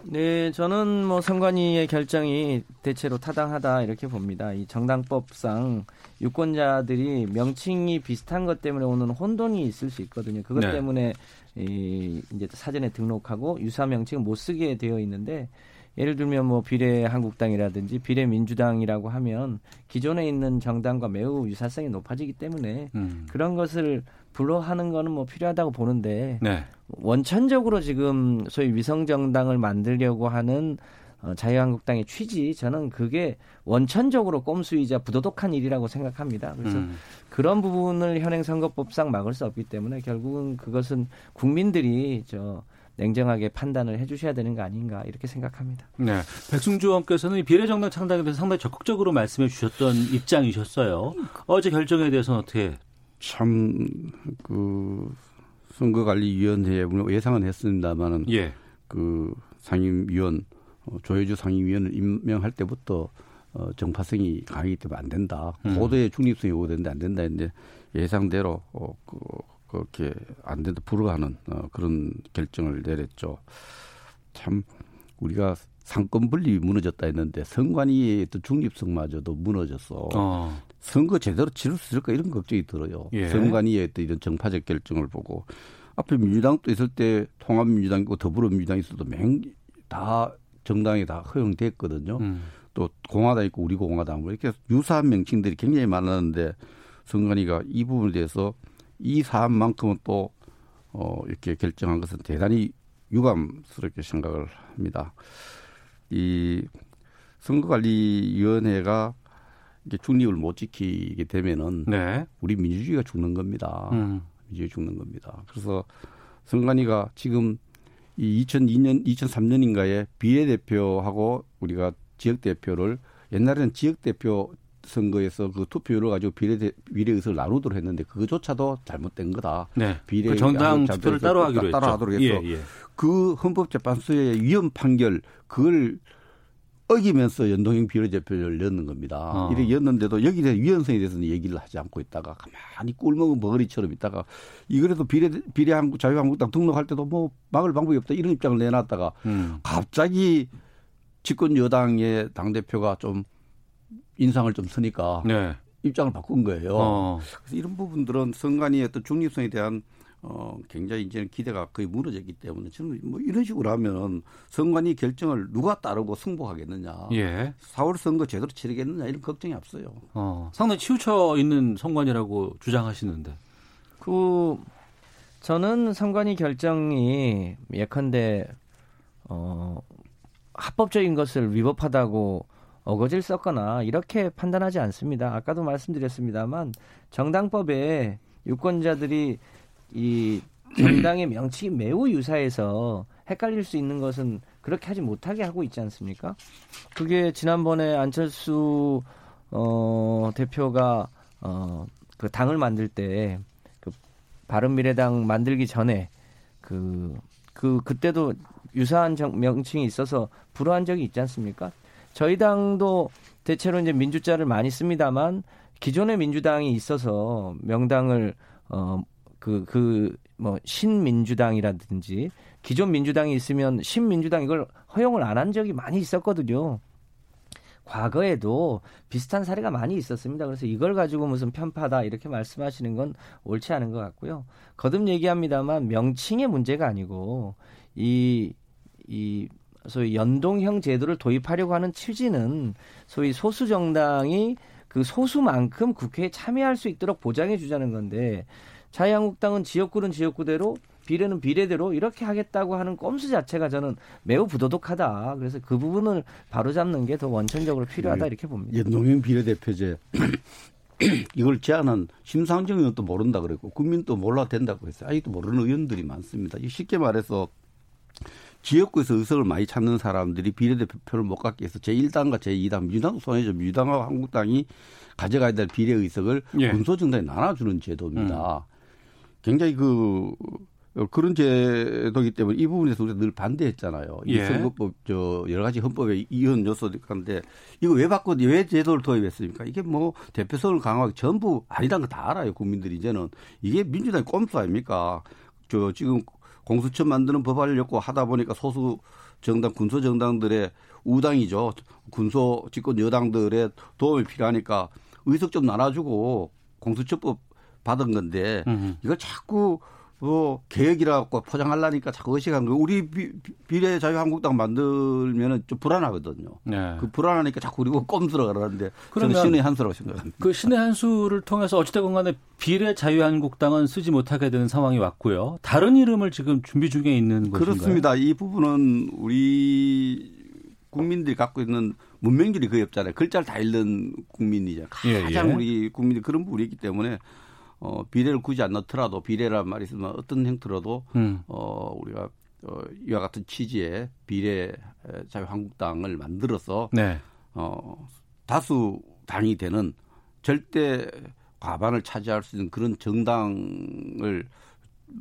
B: 네, 저는 뭐 선관위의 결정이 대체로 타당하다 이렇게 봅니다. 이 정당법상 유권자들이 명칭이 비슷한 것 때문에 오는 혼돈이 있을 수 있거든요. 그것 네. 때문에 이 이제 사전에 등록하고 유사 명칭을 못 쓰게 되어 있는데 예를 들면 뭐 비례 한국당이라든지 비례 민주당이라고 하면 기존에 있는 정당과 매우 유사성이 높아지기 때문에 음. 그런 것을 불허하는 거는 뭐 필요하다고 보는데 네. 원천적으로 지금 소위 위성 정당을 만들려고 하는 어, 자유한국당의 취지 저는 그게 원천적으로 꼼수이자 부도덕한 일이라고 생각합니다. 그래서 음. 그런 부분을 현행 선거법상 막을 수 없기 때문에 결국은 그것은 국민들이 저 냉정하게 판단을 해주셔야 되는 거 아닌가 이렇게 생각합니다.
A: 네, 백승주 의원께서는 비례정당 창당에 대해서 상당히 적극적으로 말씀해 주셨던 입장이셨어요. 어제 결정에 대해서는 어떻게?
C: 참 그 선거관리위원회에 예상은 했습니다만은 예. 그 상임위원 어, 조혜주 상임위원을 임명할 때부터 어, 정파성이 강하기 때문에 안 된다. 음. 고도의 중립성이 요구되는데 안 된다 했는데 예상대로 어, 그, 그렇게 안 된다 불허하는 어, 그런 결정을 내렸죠. 참 우리가 상권 분립이 무너졌다 했는데 선관위의 또 중립성마저도 무너졌어. 어. 선거 제대로 치를 수 있을까 이런 걱정이 들어요. 예. 선관위의 또 이런 정파적 결정을 보고 앞에 민주당도 있을 때 통합민주당이고 더불어민주당이 있어도 맹다 정당이 다 허용됐거든요. 음. 또 공화당 있고 우리 공화당 뭐 이렇게 유사한 명칭들이 굉장히 많았는데 선관위가 이 부분에 대해서 이 사안만큼은 또 어, 이렇게 결정한 것은 대단히 유감스럽게 생각을 합니다. 이 선거관리위원회가 이게 중립을 못 지키게 되면은 네. 우리 민주주의가 죽는 겁니다. 음. 민주주의 죽는 겁니다. 그래서 선관위가 지금 이 2002년, 2003년인가에 비례대표하고 우리가 지역대표를 옛날에는 지역대표 선거에서 그 투표율을 가지고 비례 비례 의석을 나누도록 했는데 그조차도 잘못된 거다.
A: 네. 비례 그 정당 투표를 따로 하기로 했죠. 따로
C: 하도록 해서 예, 예. 그 헌법재판소의 위헌 판결 그걸 어기면서 연동형 비례대표를 넣는 겁니다. 어. 이렇게 였는데도 여기에 대한 위헌성에 대해서는 얘기를 하지 않고 있다가 가만히 꿀먹은 버거리처럼 있다가 이거라도 비례 비례 한국 자유한국당 등록할 때도 뭐 막을 방법이 없다 이런 입장을 내놨다가 음. 갑자기 집권 여당의 당 대표가 좀 인상을 좀 쓰니까 네. 입장을 바꾼 거예요. 어. 그래서 이런 부분들은 선관위의 어떤 중립성에 대한 어, 굉장히 이제는 기대가 거의 무너졌기 때문에 저는 뭐 이런 식으로 하면 선관위 결정을 누가 따르고 승복하겠느냐. 예. 4월 선거 제대로 치르겠느냐 이런 걱정이 앞서요.
A: 어, 상당히 치우쳐 있는 선관위라고 주장하시는데.
B: 그 저는 선관위 결정이 예컨대 어 합법적인 것을 위법하다고 어거지를 썼거나 이렇게 판단하지 않습니다. 아까도 말씀드렸습니다만 정당법에 유권자들이 이 정당의 명칭이 매우 유사해서 헷갈릴 수 있는 것은 그렇게 하지 못하게 하고 있지 않습니까? 그게 지난번에 안철수 어 대표가 어 그 당을 만들 때 그 바른미래당 만들기 전에 그 그 그, 그때도 유사한 정, 명칭이 있어서 불허한 적이 있지 않습니까? 저희 당도 대체로 이제 민주자를 많이 씁니다만 기존의 민주당이 있어서 명당을 어 그 그 뭐 신민주당이라든지 기존 민주당이 있으면 신민주당 이걸 허용을 안 한 적이 많이 있었거든요. 과거에도 비슷한 사례가 많이 있었습니다. 그래서 이걸 가지고 무슨 편파다 이렇게 말씀하시는 건 옳지 않은 것 같고요. 거듭 얘기합니다만 명칭의 문제가 아니고 이, 이 소위 연동형 제도를 도입하려고 하는 취지는 소위 소수 정당이 그 소수만큼 국회에 참여할 수 있도록 보장해 주자는 건데 자유한국당은 지역구는 지역구대로 비례는 비례대로 이렇게 하겠다고 하는 꼼수 자체가 저는 매우 부도덕하다. 그래서 그 부분을 바로잡는 게 더 원천적으로 필요하다 이렇게 봅니다.
C: 연동형 비례대표제 이걸 제안한 심상정 의원도 모른다 그랬고 국민도 몰라 된다고 했어요. 아직도 모르는 의원들이 많습니다. 쉽게 말해서 지역구에서 의석을 많이 찾는 사람들이 비례대표를 못 갖게 해서 제1당과 제2당, 민주당 손해죠. 민주당과 한국당이 가져가야 될 비례 의석을 예. 군소정당에 나눠주는 제도입니다. 음. 굉장히 그 그런 제도이기 때문에 이 부분에서 우리가 늘 반대했잖아요. 이 예. 선거법 저 여러 가지 헌법에 이런 요소도 있는데 이거 왜 바꿔 왜 제도를 도입했습니까? 이게 뭐 대표성을 강화하기 전부 아니라는 거 다 알아요. 국민들이 이제는 이게 민주당의 꼼수 아닙니까? 저 지금 공수처 만드는 법안을 엮고 하다 보니까 소수 정당 군소 정당들의 우당이죠. 군소 집권 여당들의 도움이 필요하니까 의석 좀 나눠주고 공수처법 받은 건데 이걸 자꾸 뭐 계획이라고 포장하려니까 자꾸 의식하는 거 우리 비, 비례 자유한국당 만들면은 좀 불안하거든요. 네. 그 불안하니까 자꾸 우리 꼼수라 그러는데 저는 신의 한 수라고 생각합니다.
A: 그 신의 한 수를 통해서 어찌됐건 간에 비례 자유한국당은 쓰지 못하게 되는 상황이 왔고요. 다른 이름을 지금 준비 중에 있는 것인가요?
C: 그렇습니다. 이 부분은 우리 국민들이 갖고 있는 문명들이 거의 없잖아요. 글자를 다 읽는 국민이죠. 가장 예, 예. 우리 국민이 그런 부분이 있기 때문에 어, 비례를 굳이 안 넣더라도 비례란 말이 있으면 어떤 형태로도 음. 어, 우리가 어, 이와 같은 취지의 비례 자유한국당을 만들어서 네. 어, 다수 당이 되는 절대 과반을 차지할 수 있는 그런 정당을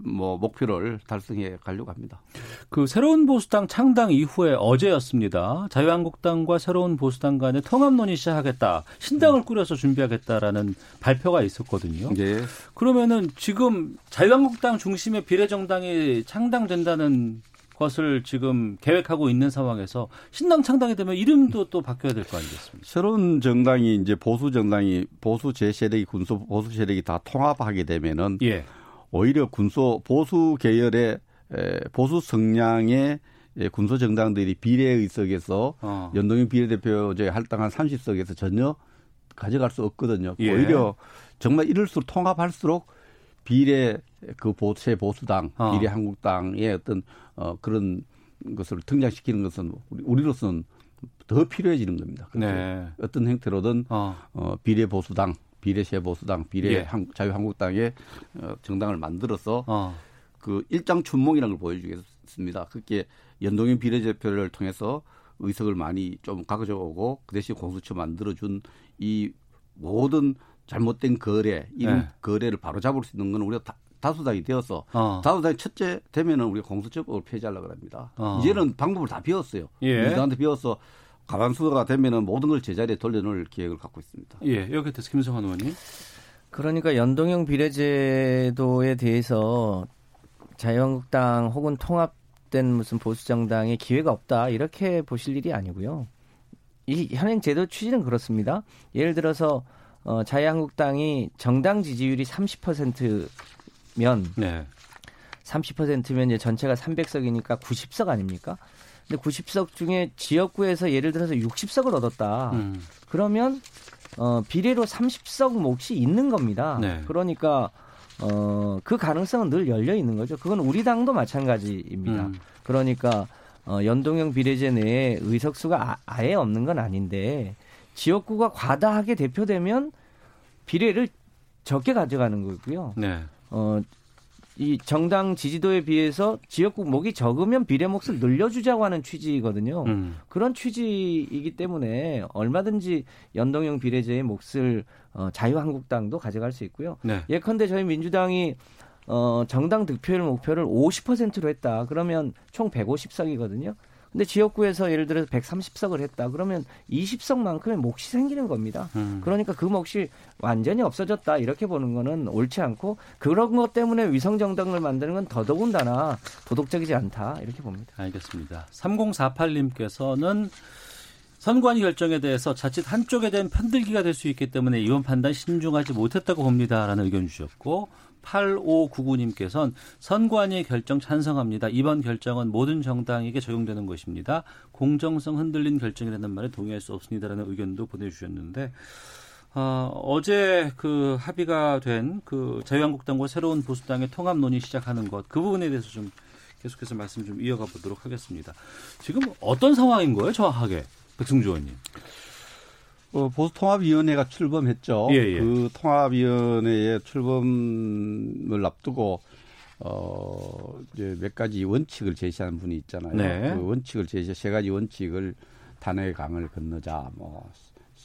C: 뭐 목표를 달성해 가려고 합니다.
A: 그 새로운 보수당 창당 이후에 어제였습니다. 자유한국당과 새로운 보수당 간의 통합론이 시작하겠다. 신당을 꾸려서 준비하겠다라는 발표가 있었거든요. 네. 그러면은 지금 자유한국당 중심의 비례정당이 창당된다는 것을 지금 계획하고 있는 상황에서 신당 창당이 되면 이름도 또 바뀌어야 될 거 아니겠습니까?
C: 새로운 정당이 이제 보수 정당이 보수 제 세력이 군소 보수 세력이 다 통합하게 되면은 예. 오히려 군소 보수 계열의 보수 성향의 군소 정당들이 비례 의석에서 어. 연동형 비례대표제 할당한 30석에서 전혀 가져갈 수 없거든요. 예. 오히려 정말 이럴수록 통합할수록 비례 그 보세 보수당, 어. 비례 한국당의 어떤 어 그런 것을 등장시키는 것은 우리, 우리로서는 더 필요해지는 겁니다. 네. 어떤 형태로든 어. 어 비례 보수당 비례시보수당, 비례 예. 자유한국당의 어, 정당을 만들어서 어. 그 일장 춘몽이라는 걸 보여주겠습니다. 그게 연동형 비례대표를 통해서 의석을 많이 좀 가져오고 그 대신 공수처 만들어준 이 모든 잘못된 거래, 이런 네. 거래를 바로 잡을 수 있는 건 우리가 다, 다수당이 되어서 어. 다수당이 첫째 되면은 우리가 공수처법을 폐지하려고 합니다. 어. 이제는 방법을 다 비웠어요. 예. 민주당한테 비워서 가반수가 되면은 모든 걸 제자리에 돌려놓을 계획을 갖고 있습니다.
A: 예, 여기 대해서 김성환 의원님.
B: 그러니까 연동형 비례제도에 대해서 자유한국당 혹은 통합된 무슨 보수정당의 기회가 없다 이렇게 보실 일이 아니고요. 이 현행 제도 취지는 그렇습니다. 예를 들어서 어, 자유한국당이 정당 지지율이 30%면 네. 30%면 이제 전체가 300석이니까 90석 아닙니까? 근데 90석 중에 지역구에서 예를 들어서 60석을 얻었다. 음. 그러면 어, 비례로 30석 몫이 있는 겁니다. 네. 그러니까 어, 그 가능성은 늘 열려 있는 거죠. 그건 우리 당도 마찬가지입니다. 음. 그러니까 어, 연동형 비례제 내에 의석수가 아, 예 없는 건 아닌데 지역구가 과다하게 대표되면 비례를 적게 가져가는 거고요. 네. 어, 이 정당 지지도에 비해서 지역구 목이 적으면 비례 몫을 늘려주자고 하는 취지거든요. 음. 그런 취지이기 때문에 얼마든지 연동형 비례제의 몫을 어, 자유한국당도 가져갈 수 있고요. 네. 예컨대 저희 민주당이 어, 정당 득표율 목표를 50%로 했다. 그러면 총 150석이거든요. 근데 지역구에서 예를 들어서 130석을 했다. 그러면 20석만큼의 몫이 생기는 겁니다. 음. 그러니까 그 몫이 완전히 없어졌다. 이렇게 보는 거는 옳지 않고 그런 것 때문에 위성 정당을 만드는 건 더더군다나 도덕적이지 않다. 이렇게 봅니다.
A: 알겠습니다. 3048님께서는 선관위 결정에 대해서 자칫 한쪽에 대한 편들기가 될 수 있기 때문에 이번 판단 신중하지 못했다고 봅니다라는 의견 주셨고 8599님께서는 선관위 결정 찬성합니다. 이번 결정은 모든 정당에게 적용되는 것입니다. 공정성 흔들린 결정이라는 말에 동의할 수 없습니다라는 의견도 보내주셨는데 어, 어제 그 합의가 된 그 자유한국당과 새로운 보수당의 통합 논의 시작하는 것 그 부분에 대해서 좀 계속해서 말씀 좀 이어가 보도록 하겠습니다. 지금 어떤 상황인 거예요, 정확하게 백승주 의원님?
C: 어, 보수통합위원회가 출범했죠.
A: 예, 예.
C: 그 통합위원회의 출범을 앞두고 어 이제 몇 가지 원칙을 제시하는 분이 있잖아요.
A: 네.
C: 그 원칙을 제시 세 가지 원칙을 탄핵의 강을 건너자 뭐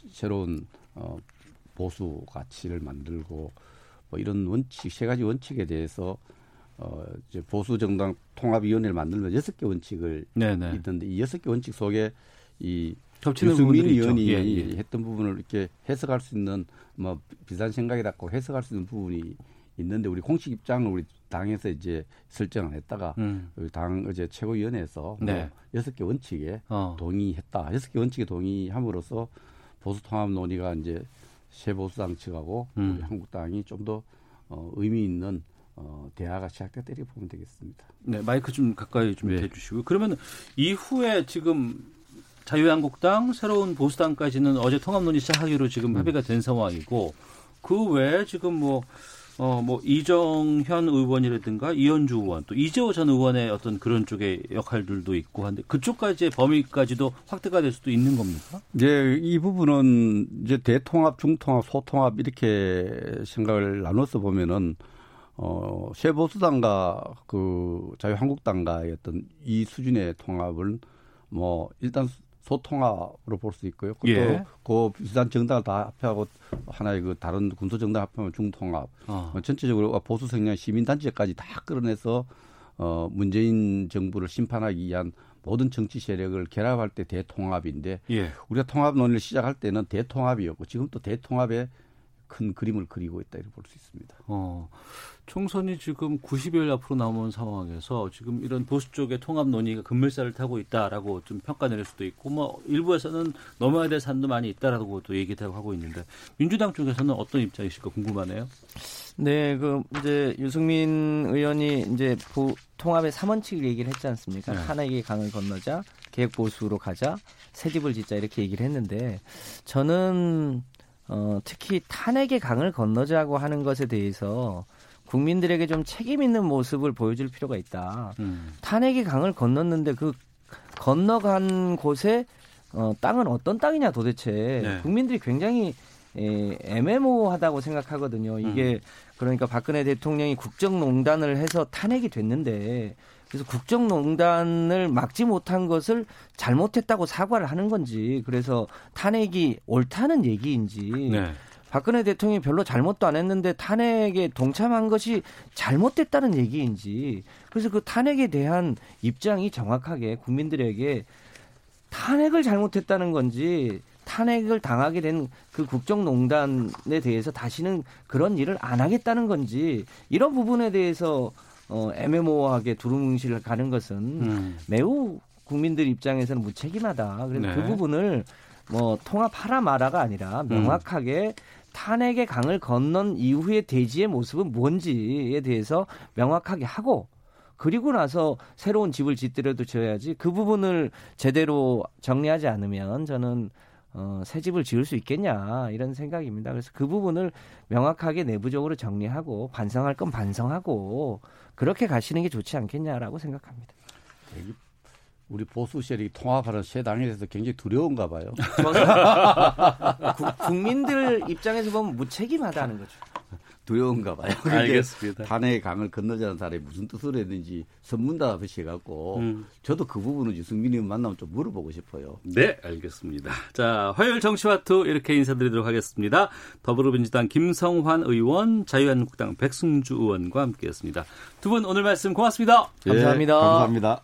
C: 새로운 어 보수 가치를 만들고 뭐 이런 원칙 세 가지 원칙에 대해서 어 이제 보수 정당 통합위원회를 만들면 여섯 개 원칙을
A: 네네.
C: 있던데 이 여섯 개 원칙 속에 이
A: 겹치는
C: 유승민. 의원이
A: 예, 예.
C: 했던 부분을 이렇게 해석할 수 있는 뭐 비슷한 생각이라고 해석할 수 있는 부분이 있는데 우리 공식 입장을 우리 당에서 이제 설정을 했다가
A: 음.
C: 우리 당 어제 최고위원회에서
A: 네.
C: 뭐 여섯 개 원칙에
A: 어.
C: 동의했다. 여섯 개 원칙에 동의함으로써 보수 통합 논의가 이제 새 보수당 측하고
A: 음.
C: 우리 한국당이 좀 더 어, 의미 있는 어, 대화가 시작됐다 이렇게 보면 되겠습니다.
A: 네, 마이크 좀 가까이 좀
C: 네.
A: 대주시고요. 그러면 이후에 지금 자유한국당, 새로운 보수당까지는 어제 통합 논의 시작하기로 지금
C: 음.
A: 합의가 된 상황이고 그 외에 지금 뭐 어, 뭐, 이정현 의원이라든가 이현주 의원, 또 이재호 전 의원의 어떤 그런 쪽의 역할들도 있고 한데 그쪽까지의 범위까지도 확대가 될 수도 있는 겁니까?
C: 이제 이 부분은 이제 대통합, 중통합, 소통합 이렇게 생각을 나눠서 보면은 어, 새보수당과 그 자유한국당과의 어떤 이 수준의 통합은 뭐 일단 소통합으로 볼 수 있고요. 그것도
A: 예.
C: 그 비슷한 정당을 다 합해하고 하나의 그 다른 군소 정당 합하면 중통합.
A: 어.
C: 어, 전체적으로 보수 성향 시민단체까지 다 끌어내서 어, 문재인 정부를 심판하기 위한 모든 정치 세력을 결합할 때 대통합인데
A: 예.
C: 우리가 통합 논의를 시작할 때는 대통합이었고 지금 또 대통합의 큰 그림을 그리고 있다 이렇게 볼 수 있습니다.
A: 어, 총선이 지금 90일 앞으로 남은 상황에서 지금 이런 보수 쪽의 통합 논의가 급물살을 타고 있다라고 좀 평가 내릴 수도 있고 뭐 일부에서는 넘어야 될 산도 많이 있다라고 또 얘기도 하고 있는데 민주당 쪽에서는 어떤 입장이실까 궁금하네요.
B: 네, 그 이제 유승민 의원이 이제 보, 통합의 3원칙을 얘기를 했지 않습니까?
A: 네.
B: 탄핵의 강을 건너자, 계획 보수로 가자, 새 집을 짓자 이렇게 얘기를 했는데 저는 어, 특히 탄핵의 강을 건너자고 하는 것에 대해서 국민들에게 좀 책임 있는 모습을 보여줄 필요가 있다.
A: 음.
B: 탄핵의 강을 건넜는데 그 건너간 곳에 어, 땅은 어떤 땅이냐 도대체
A: 네.
B: 국민들이 굉장히 에, 애매모호하다고 생각하거든요. 이게 그러니까 박근혜 대통령이 국정농단을 해서 탄핵이 됐는데 그래서 국정농단을 막지 못한 것을 잘못했다고 사과를 하는 건지 그래서 탄핵이 옳다는 얘기인지
A: 네.
B: 박근혜 대통령이 별로 잘못도 안 했는데 탄핵에 동참한 것이 잘못됐다는 얘기인지 그래서 그 탄핵에 대한 입장이 정확하게 국민들에게 탄핵을 잘못했다는 건지 탄핵을 당하게 된 그 국정농단에 대해서 다시는 그런 일을 안 하겠다는 건지 이런 부분에 대해서 어, 애매모호하게 두루뭉실 가는 것은
A: 음.
B: 매우 국민들 입장에서는 무책임하다. 그래서
A: 네.
B: 그 부분을 뭐 통합하라 마라가 아니라 명확하게 탄핵의 강을 건넌 이후의 대지의 모습은 뭔지에 대해서 명확하게 하고 그리고 나서 새로운 집을 짓더라도 지어야지 그 부분을 제대로 정리하지 않으면 저는 어, 새 집을 지을 수 있겠냐 이런 생각입니다. 그래서 그 부분을 명확하게 내부적으로 정리하고 반성할 건 반성하고 그렇게 가시는 게 좋지 않겠냐라고 생각합니다.
C: 우리 보수 세력이 통합하는 새 당에 대해서 굉장히 두려운가 봐요.
B: 국민들 입장에서 보면 무책임하다는 거죠.
C: 두려운가 봐요.
A: 알겠습니다.
C: 탄핵의 강을 건너자는 사람이 무슨 뜻으로 했는지 선문답이 해갖고
A: 음.
C: 저도 그 부분은 유승민 의원 만나면 좀 물어보고 싶어요.
A: 네, 알겠습니다. 자, 화요일 정치와투 이렇게 인사드리도록 하겠습니다. 더불어민주당 김성환 의원, 자유한국당 백승주 의원과 함께했습니다. 두 분 오늘 말씀 고맙습니다.
B: 감사합니다.
C: 예, 감사합니다.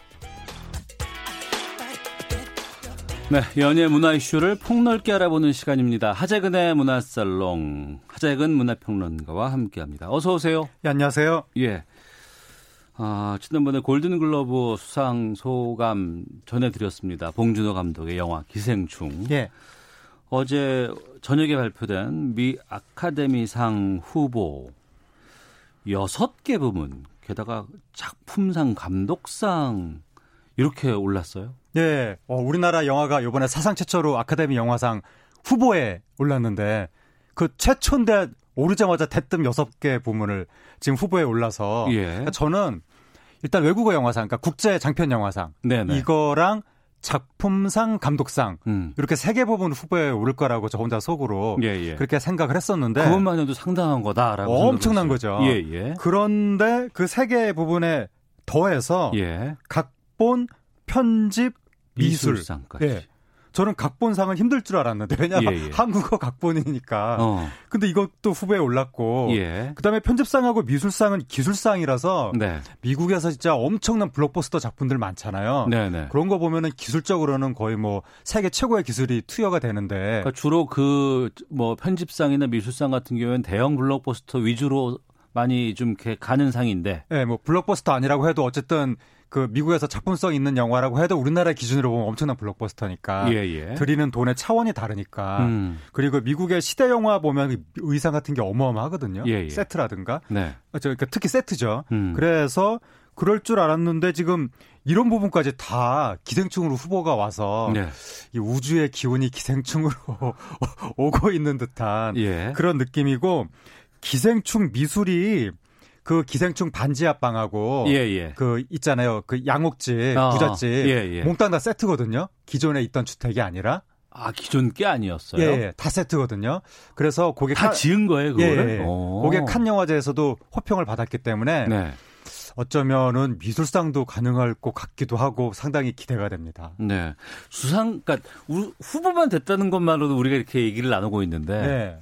A: 네, 연예 문화 이슈를 폭넓게 알아보는 시간입니다. 하재근의 문화살롱, 하재근 문화평론가와 함께합니다. 어서 오세요.
I: 예, 안녕하세요.
A: 예. 아, 지난번에 골든글러브 수상 소감 전해드렸습니다. 봉준호 감독의 영화 기생충.
I: 예.
A: 어제 저녁에 발표된 미 아카데미상 후보 여섯 개 부문, 게다가 작품상, 감독상 이렇게 올랐어요.
I: 예, 어, 우리나라 영화가 이번에 사상 최초로 아카데미 영화상 후보에 올랐는데 그 최초인데 오르자마자 대뜸 여섯 개 부문을 지금 후보에 올라서
A: 예.
I: 그러니까 저는 일단 외국어 영화상, 그러니까 국제 장편 영화상
A: 네네.
I: 이거랑 작품상, 감독상
A: 음.
I: 이렇게 세 개 부분 후보에 오를 거라고 저 혼자 속으로
A: 예, 예.
I: 그렇게 생각을 했었는데
A: 그것만 해도 상당한 거다라고
I: 엄청난 거죠.
A: 예, 예.
I: 그런데 그 세 개 부분에 더해서
A: 예.
I: 각본, 편집, 미술.
A: 미술상까지.
I: 예. 저는 각본상은 힘들 줄 알았는데 왜냐하면
A: 예, 예.
I: 한국어 각본이니까.
A: 어.
I: 근데 이것도 후보에 올랐고.
A: 예.
I: 그다음에 편집상하고 미술상은 기술상이라서
A: 네.
I: 미국에서 진짜 엄청난 블록버스터 작품들 많잖아요.
A: 네 네.
I: 그런 거 보면은 기술적으로는 거의 뭐 세계 최고의 기술이 투여가 되는데
A: 그러니까 주로 그 뭐 편집상이나 미술상 같은 경우에는 대형 블록버스터 위주로 많이 좀 이렇게 가는 상인데.
I: 예, 뭐 블록버스터 아니라고 해도 어쨌든 그 미국에서 작품성 있는 영화라고 해도 우리나라 기준으로 보면 엄청난 블록버스터니까
A: 예, 예.
I: 드리는 돈의 차원이 다르니까
A: 음.
I: 그리고 미국의 시대 영화 보면 의상 같은 게 어마어마하거든요.
A: 예, 예.
I: 세트라든가
A: 네.
I: 어, 저, 그러니까 특히 세트죠.
A: 음.
I: 그래서 그럴 줄 알았는데 지금 이런 부분까지 다 기생충으로 후보가 와서
A: 네.
I: 이 우주의 기운이 기생충으로 오고 있는 듯한
A: 예.
I: 그런 느낌이고 기생충 미술이 그 기생충 반지 합방하고
A: 예, 예.
I: 그 있잖아요. 그 양옥집,
A: 아,
I: 부잣집
A: 예, 예.
I: 몽땅 다 세트거든요. 기존에 있던 주택이 아니라
A: 아, 기존 게 아니었어요.
I: 예, 예, 다 세트거든요. 그래서 고게
A: 다 지은 거예요,
I: 예,
A: 그거를?
I: 예.
A: 오.
I: 고게 칸 영화제에서도 호평을 받았기 때문에
A: 네.
I: 어쩌면은 미술상도 가능할 것 같기도 하고 상당히 기대가 됩니다.
A: 네. 수상, 그러니까 우- 후보만 됐다는 것만으로도 우리가 이렇게 얘기를 나누고 있는데
I: 네.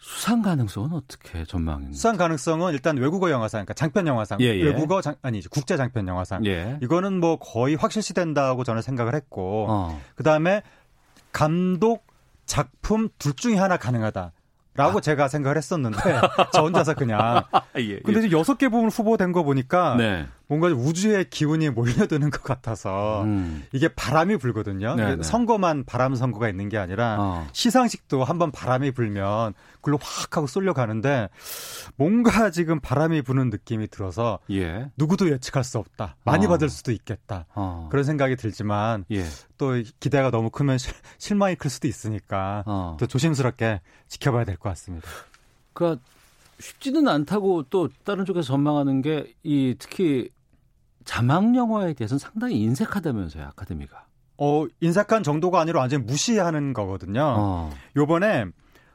A: 수상 가능성은 어떻게 전망입니까?
I: 수상 가능성은 일단 외국어 영화상, 그러니까 장편 영화상,
A: 예, 예.
I: 외국어 장, 아니 국제 장편 영화상.
A: 예.
I: 이거는 뭐 거의 확실시 된다고 저는 생각을 했고,
A: 어.
I: 그 다음에 감독, 작품 둘 중에 하나 가능하다. 라고 제가 생각을 했었는데, 저 혼자서 그냥.
A: 예, 예.
I: 근데 이제 여섯 개 부분 후보된 거 보니까,
A: 네.
I: 뭔가 우주의 기운이 몰려드는 것 같아서,
A: 음.
I: 이게 바람이 불거든요.
A: 네, 네.
I: 선거만 바람 선거가 있는 게 아니라,
A: 어.
I: 시상식도 한번 바람이 불면, 글로 확 하고 쏠려가는데, 뭔가 지금 바람이 부는 느낌이 들어서,
A: 예.
I: 누구도 예측할 수 없다. 많이
A: 어.
I: 받을 수도 있겠다.
A: 어.
I: 그런 생각이 들지만,
A: 예.
I: 또 기대가 너무 크면 실- 실망이 클 수도 있으니까
A: 어.
I: 또 조심스럽게 지켜봐야 될 것 같습니다.
A: 그러니까 쉽지는 않다고 또 다른 쪽에서 전망하는 게 이 특히 자막 영화에 대해서는 상당히 인색하다면서요, 아카데미가.
I: 어, 인색한 정도가 아니라 완전히 무시하는 거거든요.
A: 어.
I: 요번에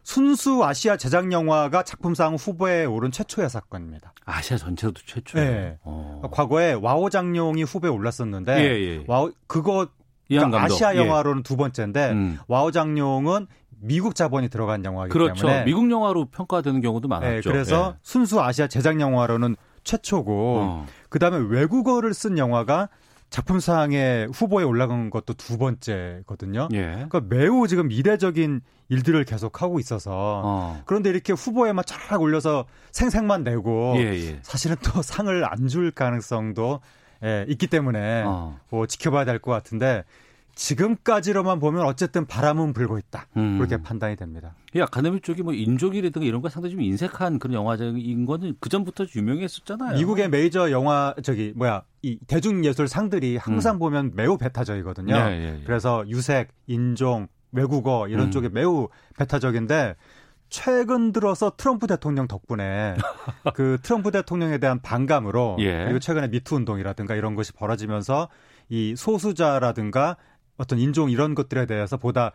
I: 순수 아시아 제작 영화가 작품상 후보에 오른 최초의 사건입니다.
A: 아시아 전체로도 최초예요.
I: 네.
A: 어.
I: 과거에 와호장룡이 후보에 올랐었는데
A: 예, 예.
I: 와호 그거
A: 이한
I: 그러니까. 아시아
A: 예.
I: 영화로는 두 번째인데
A: 음.
I: 와호장룡은 미국 자본이 들어간 영화이기
A: 그렇죠.
I: 때문에
A: 미국 영화로 평가되는 경우도 많았죠.
I: 네, 그래서
A: 예.
I: 순수 아시아 제작 영화로는 최초고
A: 어.
I: 그다음에 외국어를 쓴 영화가 작품상에 후보에 올라간 것도 두 번째거든요.
A: 예.
I: 그러니까 매우 지금 이례적인 일들을 계속 하고 있어서
A: 어.
I: 그런데 이렇게 후보에만 쫙 올려서 생색만 내고
A: 예, 예.
I: 사실은 또 상을 안 줄 가능성도 예, 있기 때문에
A: 어.
I: 뭐 지켜봐야 될 것 같은데 지금까지로만 보면 어쨌든 바람은 불고 있다
A: 음.
I: 그렇게 판단이 됩니다.
A: 이 아카데미 쪽이 뭐 인종이라든가 이런 거 상당히 좀 인색한 그런 영화적인 거는 그 전부터 유명했었잖아요.
I: 미국의 메이저 영화 저기 뭐야 이 대중예술 상들이 항상 보면 매우 배타적이거든요.
A: 음. 예, 예, 예.
I: 그래서 유색, 인종, 외국어 이런
A: 음.
I: 쪽에 매우 배타적인데 최근 들어서 트럼프 대통령 덕분에 그 트럼프 대통령에 대한 반감으로
A: 예.
I: 그리고 최근에 미투 운동이라든가 이런 것이 벌어지면서 이 소수자라든가 어떤 인종 이런 것들에 대해서 보다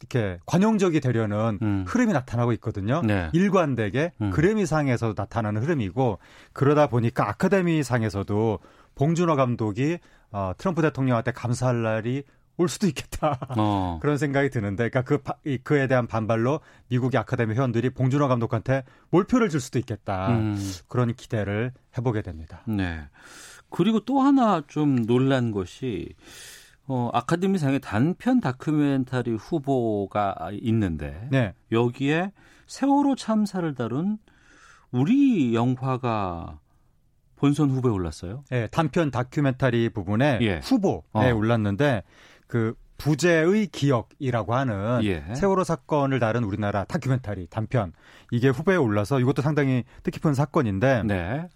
I: 이렇게 관용적이 되려는
A: 음.
I: 흐름이 나타나고 있거든요.
A: 네.
I: 일관되게
A: 음.
I: 그래미상에서 나타나는 흐름이고 그러다 보니까 아카데미상에서도 봉준호 감독이 어, 트럼프 대통령한테 감사할 날이 올 수도 있겠다.
A: 어.
I: 그런 생각이 드는데, 그러니까 그 바- 이- 그에 대한 반발로 미국의 아카데미 회원들이 봉준호 감독한테 몰표를 줄 수도 있겠다.
A: 음.
I: 그런 기대를 해보게 됩니다.
A: 네. 그리고 또 하나 좀 놀란 것이 어, 아카데미상의 단편 다큐멘터리 후보가 있는데
I: 네.
A: 여기에 세월호 참사를 다룬 우리 영화가 본선 후보에 올랐어요.
I: 예, 단편 다큐멘터리 부분에
A: 예.
I: 후보에
A: 어.
I: 올랐는데 그 부재의 기억이라고 하는
A: 예.
I: 세월호 사건을 다룬 우리나라 다큐멘터리 단편 이게 후보에 올라서 이것도 상당히 뜻깊은 사건인데
A: 네.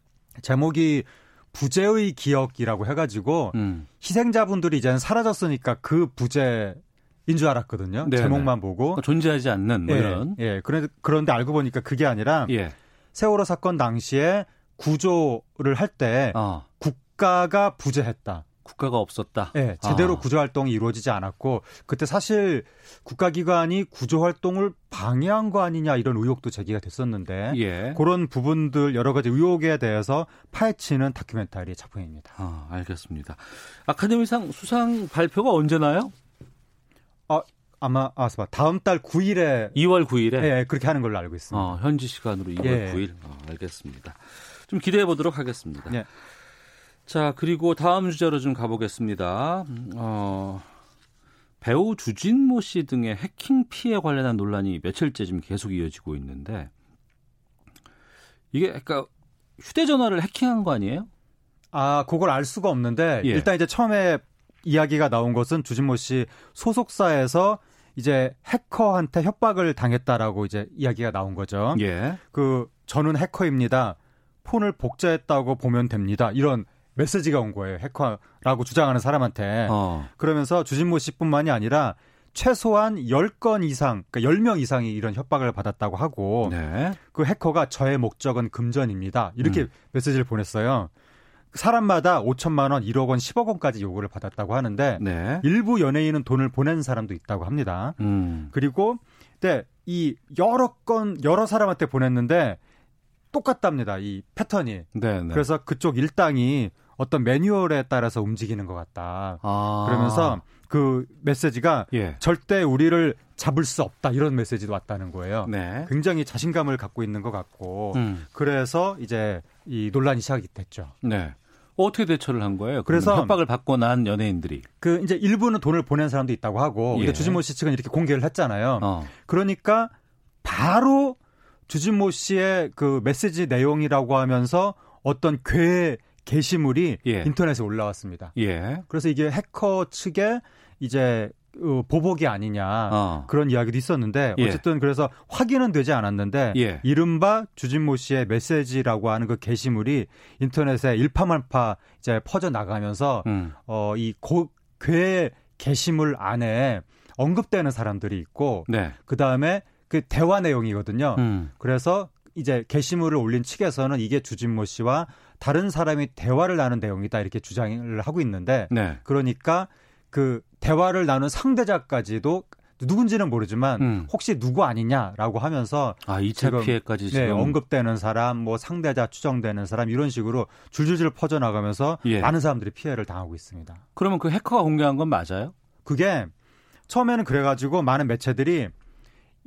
I: 제목이 부재의 기억이라고 해가지고
A: 음.
I: 희생자분들이 이제는 사라졌으니까 그 부재 인 줄 알았거든요.
A: 네네.
I: 제목만 보고
A: 존재하지 않는 뭐
I: 예,
A: 이런.
I: 예. 그런데 그런데 알고 보니까 그게 아니라
A: 예.
I: 세월호 사건 당시에 구조를 할때
A: 어.
I: 국가가 부재했다.
A: 국가가 없었다.
I: 예, 제대로
A: 아.
I: 구조 활동이 이루어지지 않았고 그때 사실 국가기관이 구조 활동을 방해한 거 아니냐 이런 의혹도 제기가 됐었는데
A: 예.
I: 그런 부분들 여러 가지 의혹에 대해서 파헤치는 다큐멘터리 작품입니다.
A: 아, 알겠습니다. 아카데미상 수상 발표가 언제 나요?
I: 아, 아마 아, 다음 달 9일에
A: 2월 9일에
I: 예, 그렇게 하는 걸로 알고 있습니다.
A: 어, 현지 시간으로 2월
I: 예.
A: 9일. 어, 알겠습니다. 좀 기대해 보도록 하겠습니다.
I: 예.
A: 자, 그리고 다음 주제로 좀 가보겠습니다. 음, 어, 배우 주진모 씨 등의 해킹 피해 관련한 논란이 며칠째 지금 계속 이어지고 있는데 이게 그러니까 휴대전화를 해킹한 거 아니에요?
I: 아, 그걸 알 수가 없는데
A: 예.
I: 일단 이제 처음에 이야기가 나온 것은 주진모 씨 소속사에서 이제 해커한테 협박을 당했다라고 이제 이야기가 나온 거죠.
A: 예.
I: 그 저는 해커입니다. 폰을 복제했다고 보면 됩니다. 이런 메시지가 온 거예요. 해커라고 주장하는 사람한테.
A: 어.
I: 그러면서 주진모 씨뿐만이 아니라 최소한 10건 이상, 그러니까 10명 이상이 이런 협박을 받았다고 하고
A: 네.
I: 그 해커가 저의 목적은 금전입니다. 이렇게
A: 음.
I: 메시지를 보냈어요. 사람마다 5천만 원, 1억 원, 10억 원까지 요구를 받았다고 하는데
A: 네.
I: 일부 연예인은 돈을 보낸 사람도 있다고 합니다.
A: 음.
I: 그리고 근데 이 여러 건 여러 사람한테 보냈는데 똑같답니다. 이 패턴이.
A: 네, 네.
I: 그래서 그쪽 일당이 어떤 매뉴얼에 따라서 움직이는 것 같다.
A: 아.
I: 그러면서 그 메시지가
A: 예.
I: 절대 우리를 잡을 수 없다 이런 메시지도 왔다는 거예요.
A: 네.
I: 굉장히 자신감을 갖고 있는 것 같고
A: 음.
I: 그래서 이제 이 논란이 시작이 됐죠.
A: 네. 어떻게 대처를 한 거예요? 그래서 협박을 받고 난 연예인들이.
I: 그 이제 일부는 돈을 보낸 사람도 있다고 하고
A: 예.
I: 근데 주진모 씨 측은 이렇게 공개를 했잖아요.
A: 어.
I: 그러니까 바로 주진모 씨의 그 메시지 내용이라고 하면서 어떤 괴 게시물이
A: 예.
I: 인터넷에 올라왔습니다.
A: 예.
I: 그래서 이게 해커 측의 이제 어, 보복이 아니냐
A: 어.
I: 그런 이야기도 있었는데
A: 예.
I: 어쨌든 그래서 확인은 되지 않았는데
A: 예.
I: 이른바 주진모 씨의 메시지라고 하는 그 게시물이 인터넷에 일파만파 이제 퍼져 나가면서
A: 음.
I: 어, 어이괴 게시물 안에 언급되는 사람들이 있고
A: 네.
I: 그 다음에 그 대화 내용이거든요.
A: 음.
I: 그래서 이제 게시물을 올린 측에서는 이게 주진모 씨와 다른 사람이 대화를 나눈 내용이다 이렇게 주장을 하고 있는데
A: 네.
I: 그러니까 그 대화를 나눈 상대자까지도 누군지는 모르지만
A: 음.
I: 혹시 누구 아니냐라고 하면서
A: 아, 2차
I: 지금,
A: 피해까지
I: 네,
A: 지금
I: 언급되는 사람, 뭐 상대자 추정되는 사람 이런 식으로 줄줄줄 퍼져 나가면서
A: 예.
I: 많은 사람들이 피해를 당하고 있습니다.
A: 그러면 그 해커가 공개한 건 맞아요?
I: 그게 처음에는 그래가지고 많은 매체들이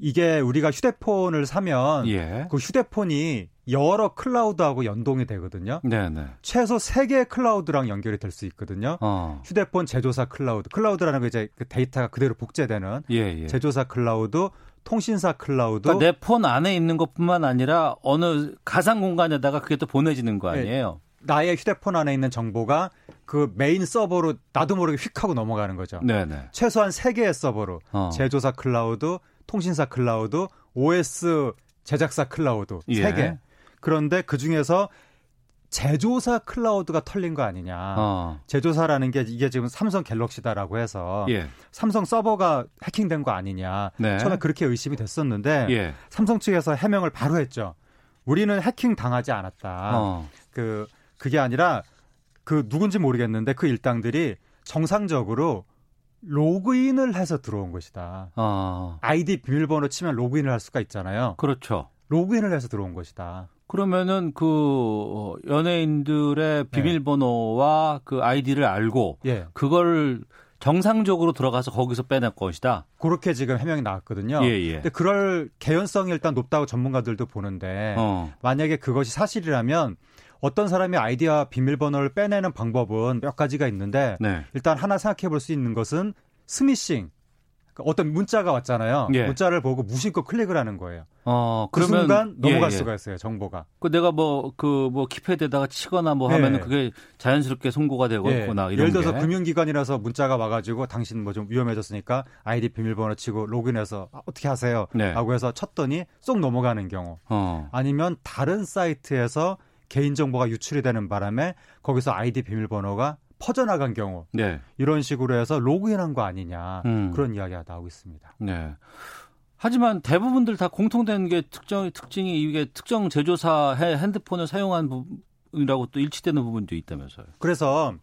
I: 이게 우리가 휴대폰을 사면
A: 예.
I: 그 휴대폰이 여러 클라우드하고 연동이 되거든요.
A: 네, 네.
I: 최소 3개의 클라우드랑 연결이 될 수 있거든요.
A: 어.
I: 휴대폰 제조사 클라우드. 클라우드라는 거 이제 그 데이터가 그대로 복제되는
A: 예, 예.
I: 제조사 클라우드, 통신사 클라우드.
A: 그러니까 내폰 안에 있는 것뿐만 아니라 어느 가상 공간에다가 그게 또 보내지는 거
I: 네.
A: 아니에요?
I: 나의 휴대폰 안에 있는 정보가 그 메인 서버로 나도 모르게 휙 하고 넘어가는 거죠.
A: 네, 네.
I: 최소한 3개의 서버로
A: 어.
I: 제조사 클라우드, 통신사 클라우드, OS 제작사 클라우드
A: 예.
I: 3개. 그런데 그 중에서 제조사 클라우드가 털린 거 아니냐.
A: 어.
I: 제조사라는 게 이게 지금 삼성 갤럭시다라고 해서
A: 예.
I: 삼성 서버가 해킹된 거 아니냐.
A: 네.
I: 처음에 그렇게 의심이 됐었는데
A: 예.
I: 삼성 측에서 해명을 바로 했죠. 우리는 해킹 당하지 않았다.
A: 어.
I: 그 그게 아니라 그 누군지 모르겠는데 그 일당들이 정상적으로 로그인을 해서 들어온 것이다.
A: 어.
I: 아이디 비밀번호 치면 로그인을 할 수가 있잖아요.
A: 그렇죠.
I: 로그인을 해서 들어온 것이다.
A: 그러면은 그 어, 연예인들의 비밀번호와 그 아이디를 알고
I: 예.
A: 그걸 정상적으로 들어가서 거기서 빼낼 것이다.
I: 그렇게 지금 해명이 나왔거든요.
A: 예, 예.
I: 근데 그럴 개연성이 일단 높다고 전문가들도 보는데
A: 어.
I: 만약에 그것이 사실이라면 어떤 사람이 아이디와 비밀번호를 빼내는 방법은 몇 가지가 있는데
A: 네.
I: 일단 하나 생각해 볼 수 있는 것은 스미싱. 그러니까 어떤 문자가 왔잖아요.
A: 예.
I: 문자를 보고 무심코 클릭을 하는 거예요.
A: 어,
I: 그
A: 그러면
I: 순간 넘어갈
A: 예, 예.
I: 수가 있어요. 정보가.
A: 그 내가 뭐 그 뭐 키패드에다가 치거나 뭐
I: 네.
A: 하면 은 그게 자연스럽게 송고가 되거나
I: 예.
A: 이런
I: 예를 들어서
A: 게.
I: 금융기관이라서 문자가 와가지고 당신 뭐 좀 위험해졌으니까 아이디 비밀번호 치고 로그인해서 아, 어떻게 하세요?
A: 네.
I: 라고 해서 쳤더니 쏙 넘어가는 경우.
A: 어.
I: 아니면 다른 사이트에서 개인정보가 유출이 되는 바람에 거기서 아이디 비밀번호가 퍼져나간 경우.
A: 네.
I: 이런 식으로 해서 로그인한 거 아니냐.
A: 음.
I: 그런 이야기가 나오고 있습니다.
A: 네. 하지만 대부분들 다 공통된 게 특정 특징이 이게 특정 제조사 의 핸드폰을 사용한 부분이라고 또 일치되는 부분도 있다면서요.
I: 그래서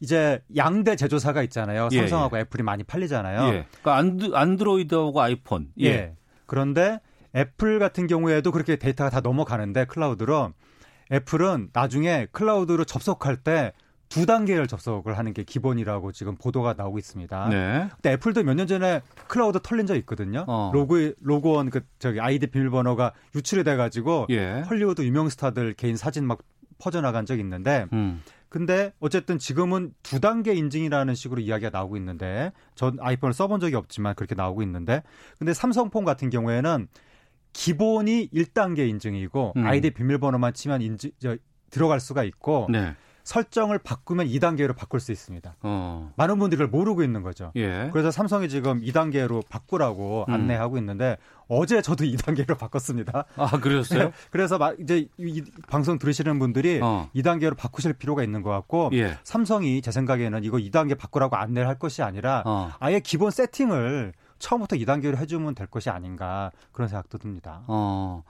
I: 이제 양대 제조사가 있잖아요.
A: 예,
I: 삼성하고 애플이 많이 팔리잖아요.
A: 예. 그러니까 안드, 안드로이드하고 아이폰. 예.
I: 예. 그런데 애플 같은 경우에도 그렇게 데이터가 다 넘어가는데 클라우드로 애플은 나중에 클라우드로 접속할 때 두 단계를 접속을 하는 게 기본이라고 지금 보도가 나오고 있습니다.
A: 네.
I: 근데 애플도 몇 년 전에 클라우드 털린 적 있거든요.
A: 어.
I: 로그 로그온 그 저기 아이디 비밀번호가 유출이 돼가지고
A: 예.
I: 헐리우드 유명 스타들 개인 사진 막 퍼져나간 적이 있는데
A: 음.
I: 근데 어쨌든 지금은 두 단계 인증이라는 식으로 이야기가 나오고 있는데 전 아이폰을 써본 적이 없지만 그렇게 나오고 있는데 근데 삼성폰 같은 경우에는 기본이 1단계 인증이고
A: 음.
I: 아이디 비밀번호만 치면 인증 저, 들어갈 수가 있고
A: 네.
I: 설정을 바꾸면 2단계로 바꿀 수 있습니다.
A: 어.
I: 많은 분들이 그걸 모르고 있는 거죠.
A: 예.
I: 그래서 삼성이 지금 2단계로 바꾸라고
A: 음.
I: 안내하고 있는데 어제 저도 2단계로 바꿨습니다.
A: 아, 그러셨어요?
I: 그래서 막 이제 이 방송 들으시는 분들이
A: 어.
I: 2단계로 바꾸실 필요가 있는 것 같고
A: 예.
I: 삼성이 제 생각에는 이거 2단계 바꾸라고 안내를 할 것이 아니라
A: 어.
I: 아예 기본 세팅을 처음부터 2단계로 해주면 될 것이 아닌가 그런 생각도 듭니다.
A: 어.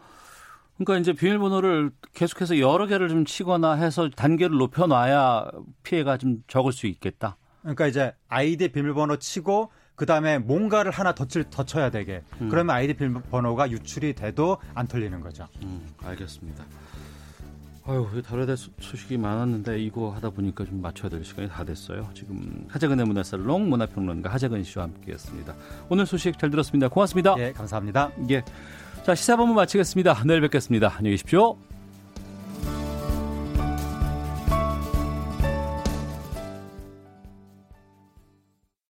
A: 그러니까 이제 비밀번호를 계속해서 여러 개를 좀 치거나 해서 단계를 높여놔야 피해가 좀 적을 수 있겠다.
I: 그러니까 이제 아이디 비밀번호 치고 그 다음에 뭔가를 하나 더, 칠, 더 쳐야 되게.
A: 음.
I: 그러면 아이디 비밀번호가 유출이 돼도 안 털리는 거죠.
A: 음, 알겠습니다. 아유, 다뤄야 될 소- 소식이 많았는데 이거 하다 보니까 좀 맞춰야 될 시간이 다 됐어요. 지금 하재근의 문화살롱 문화평론가 하재근 씨와 함께했습니다. 오늘 소식 잘 들었습니다. 고맙습니다.
I: 예, 감사합니다.
A: 예. 자, 시사본부 마치겠습니다. 내일 뵙겠습니다. 안녕히 계십시오.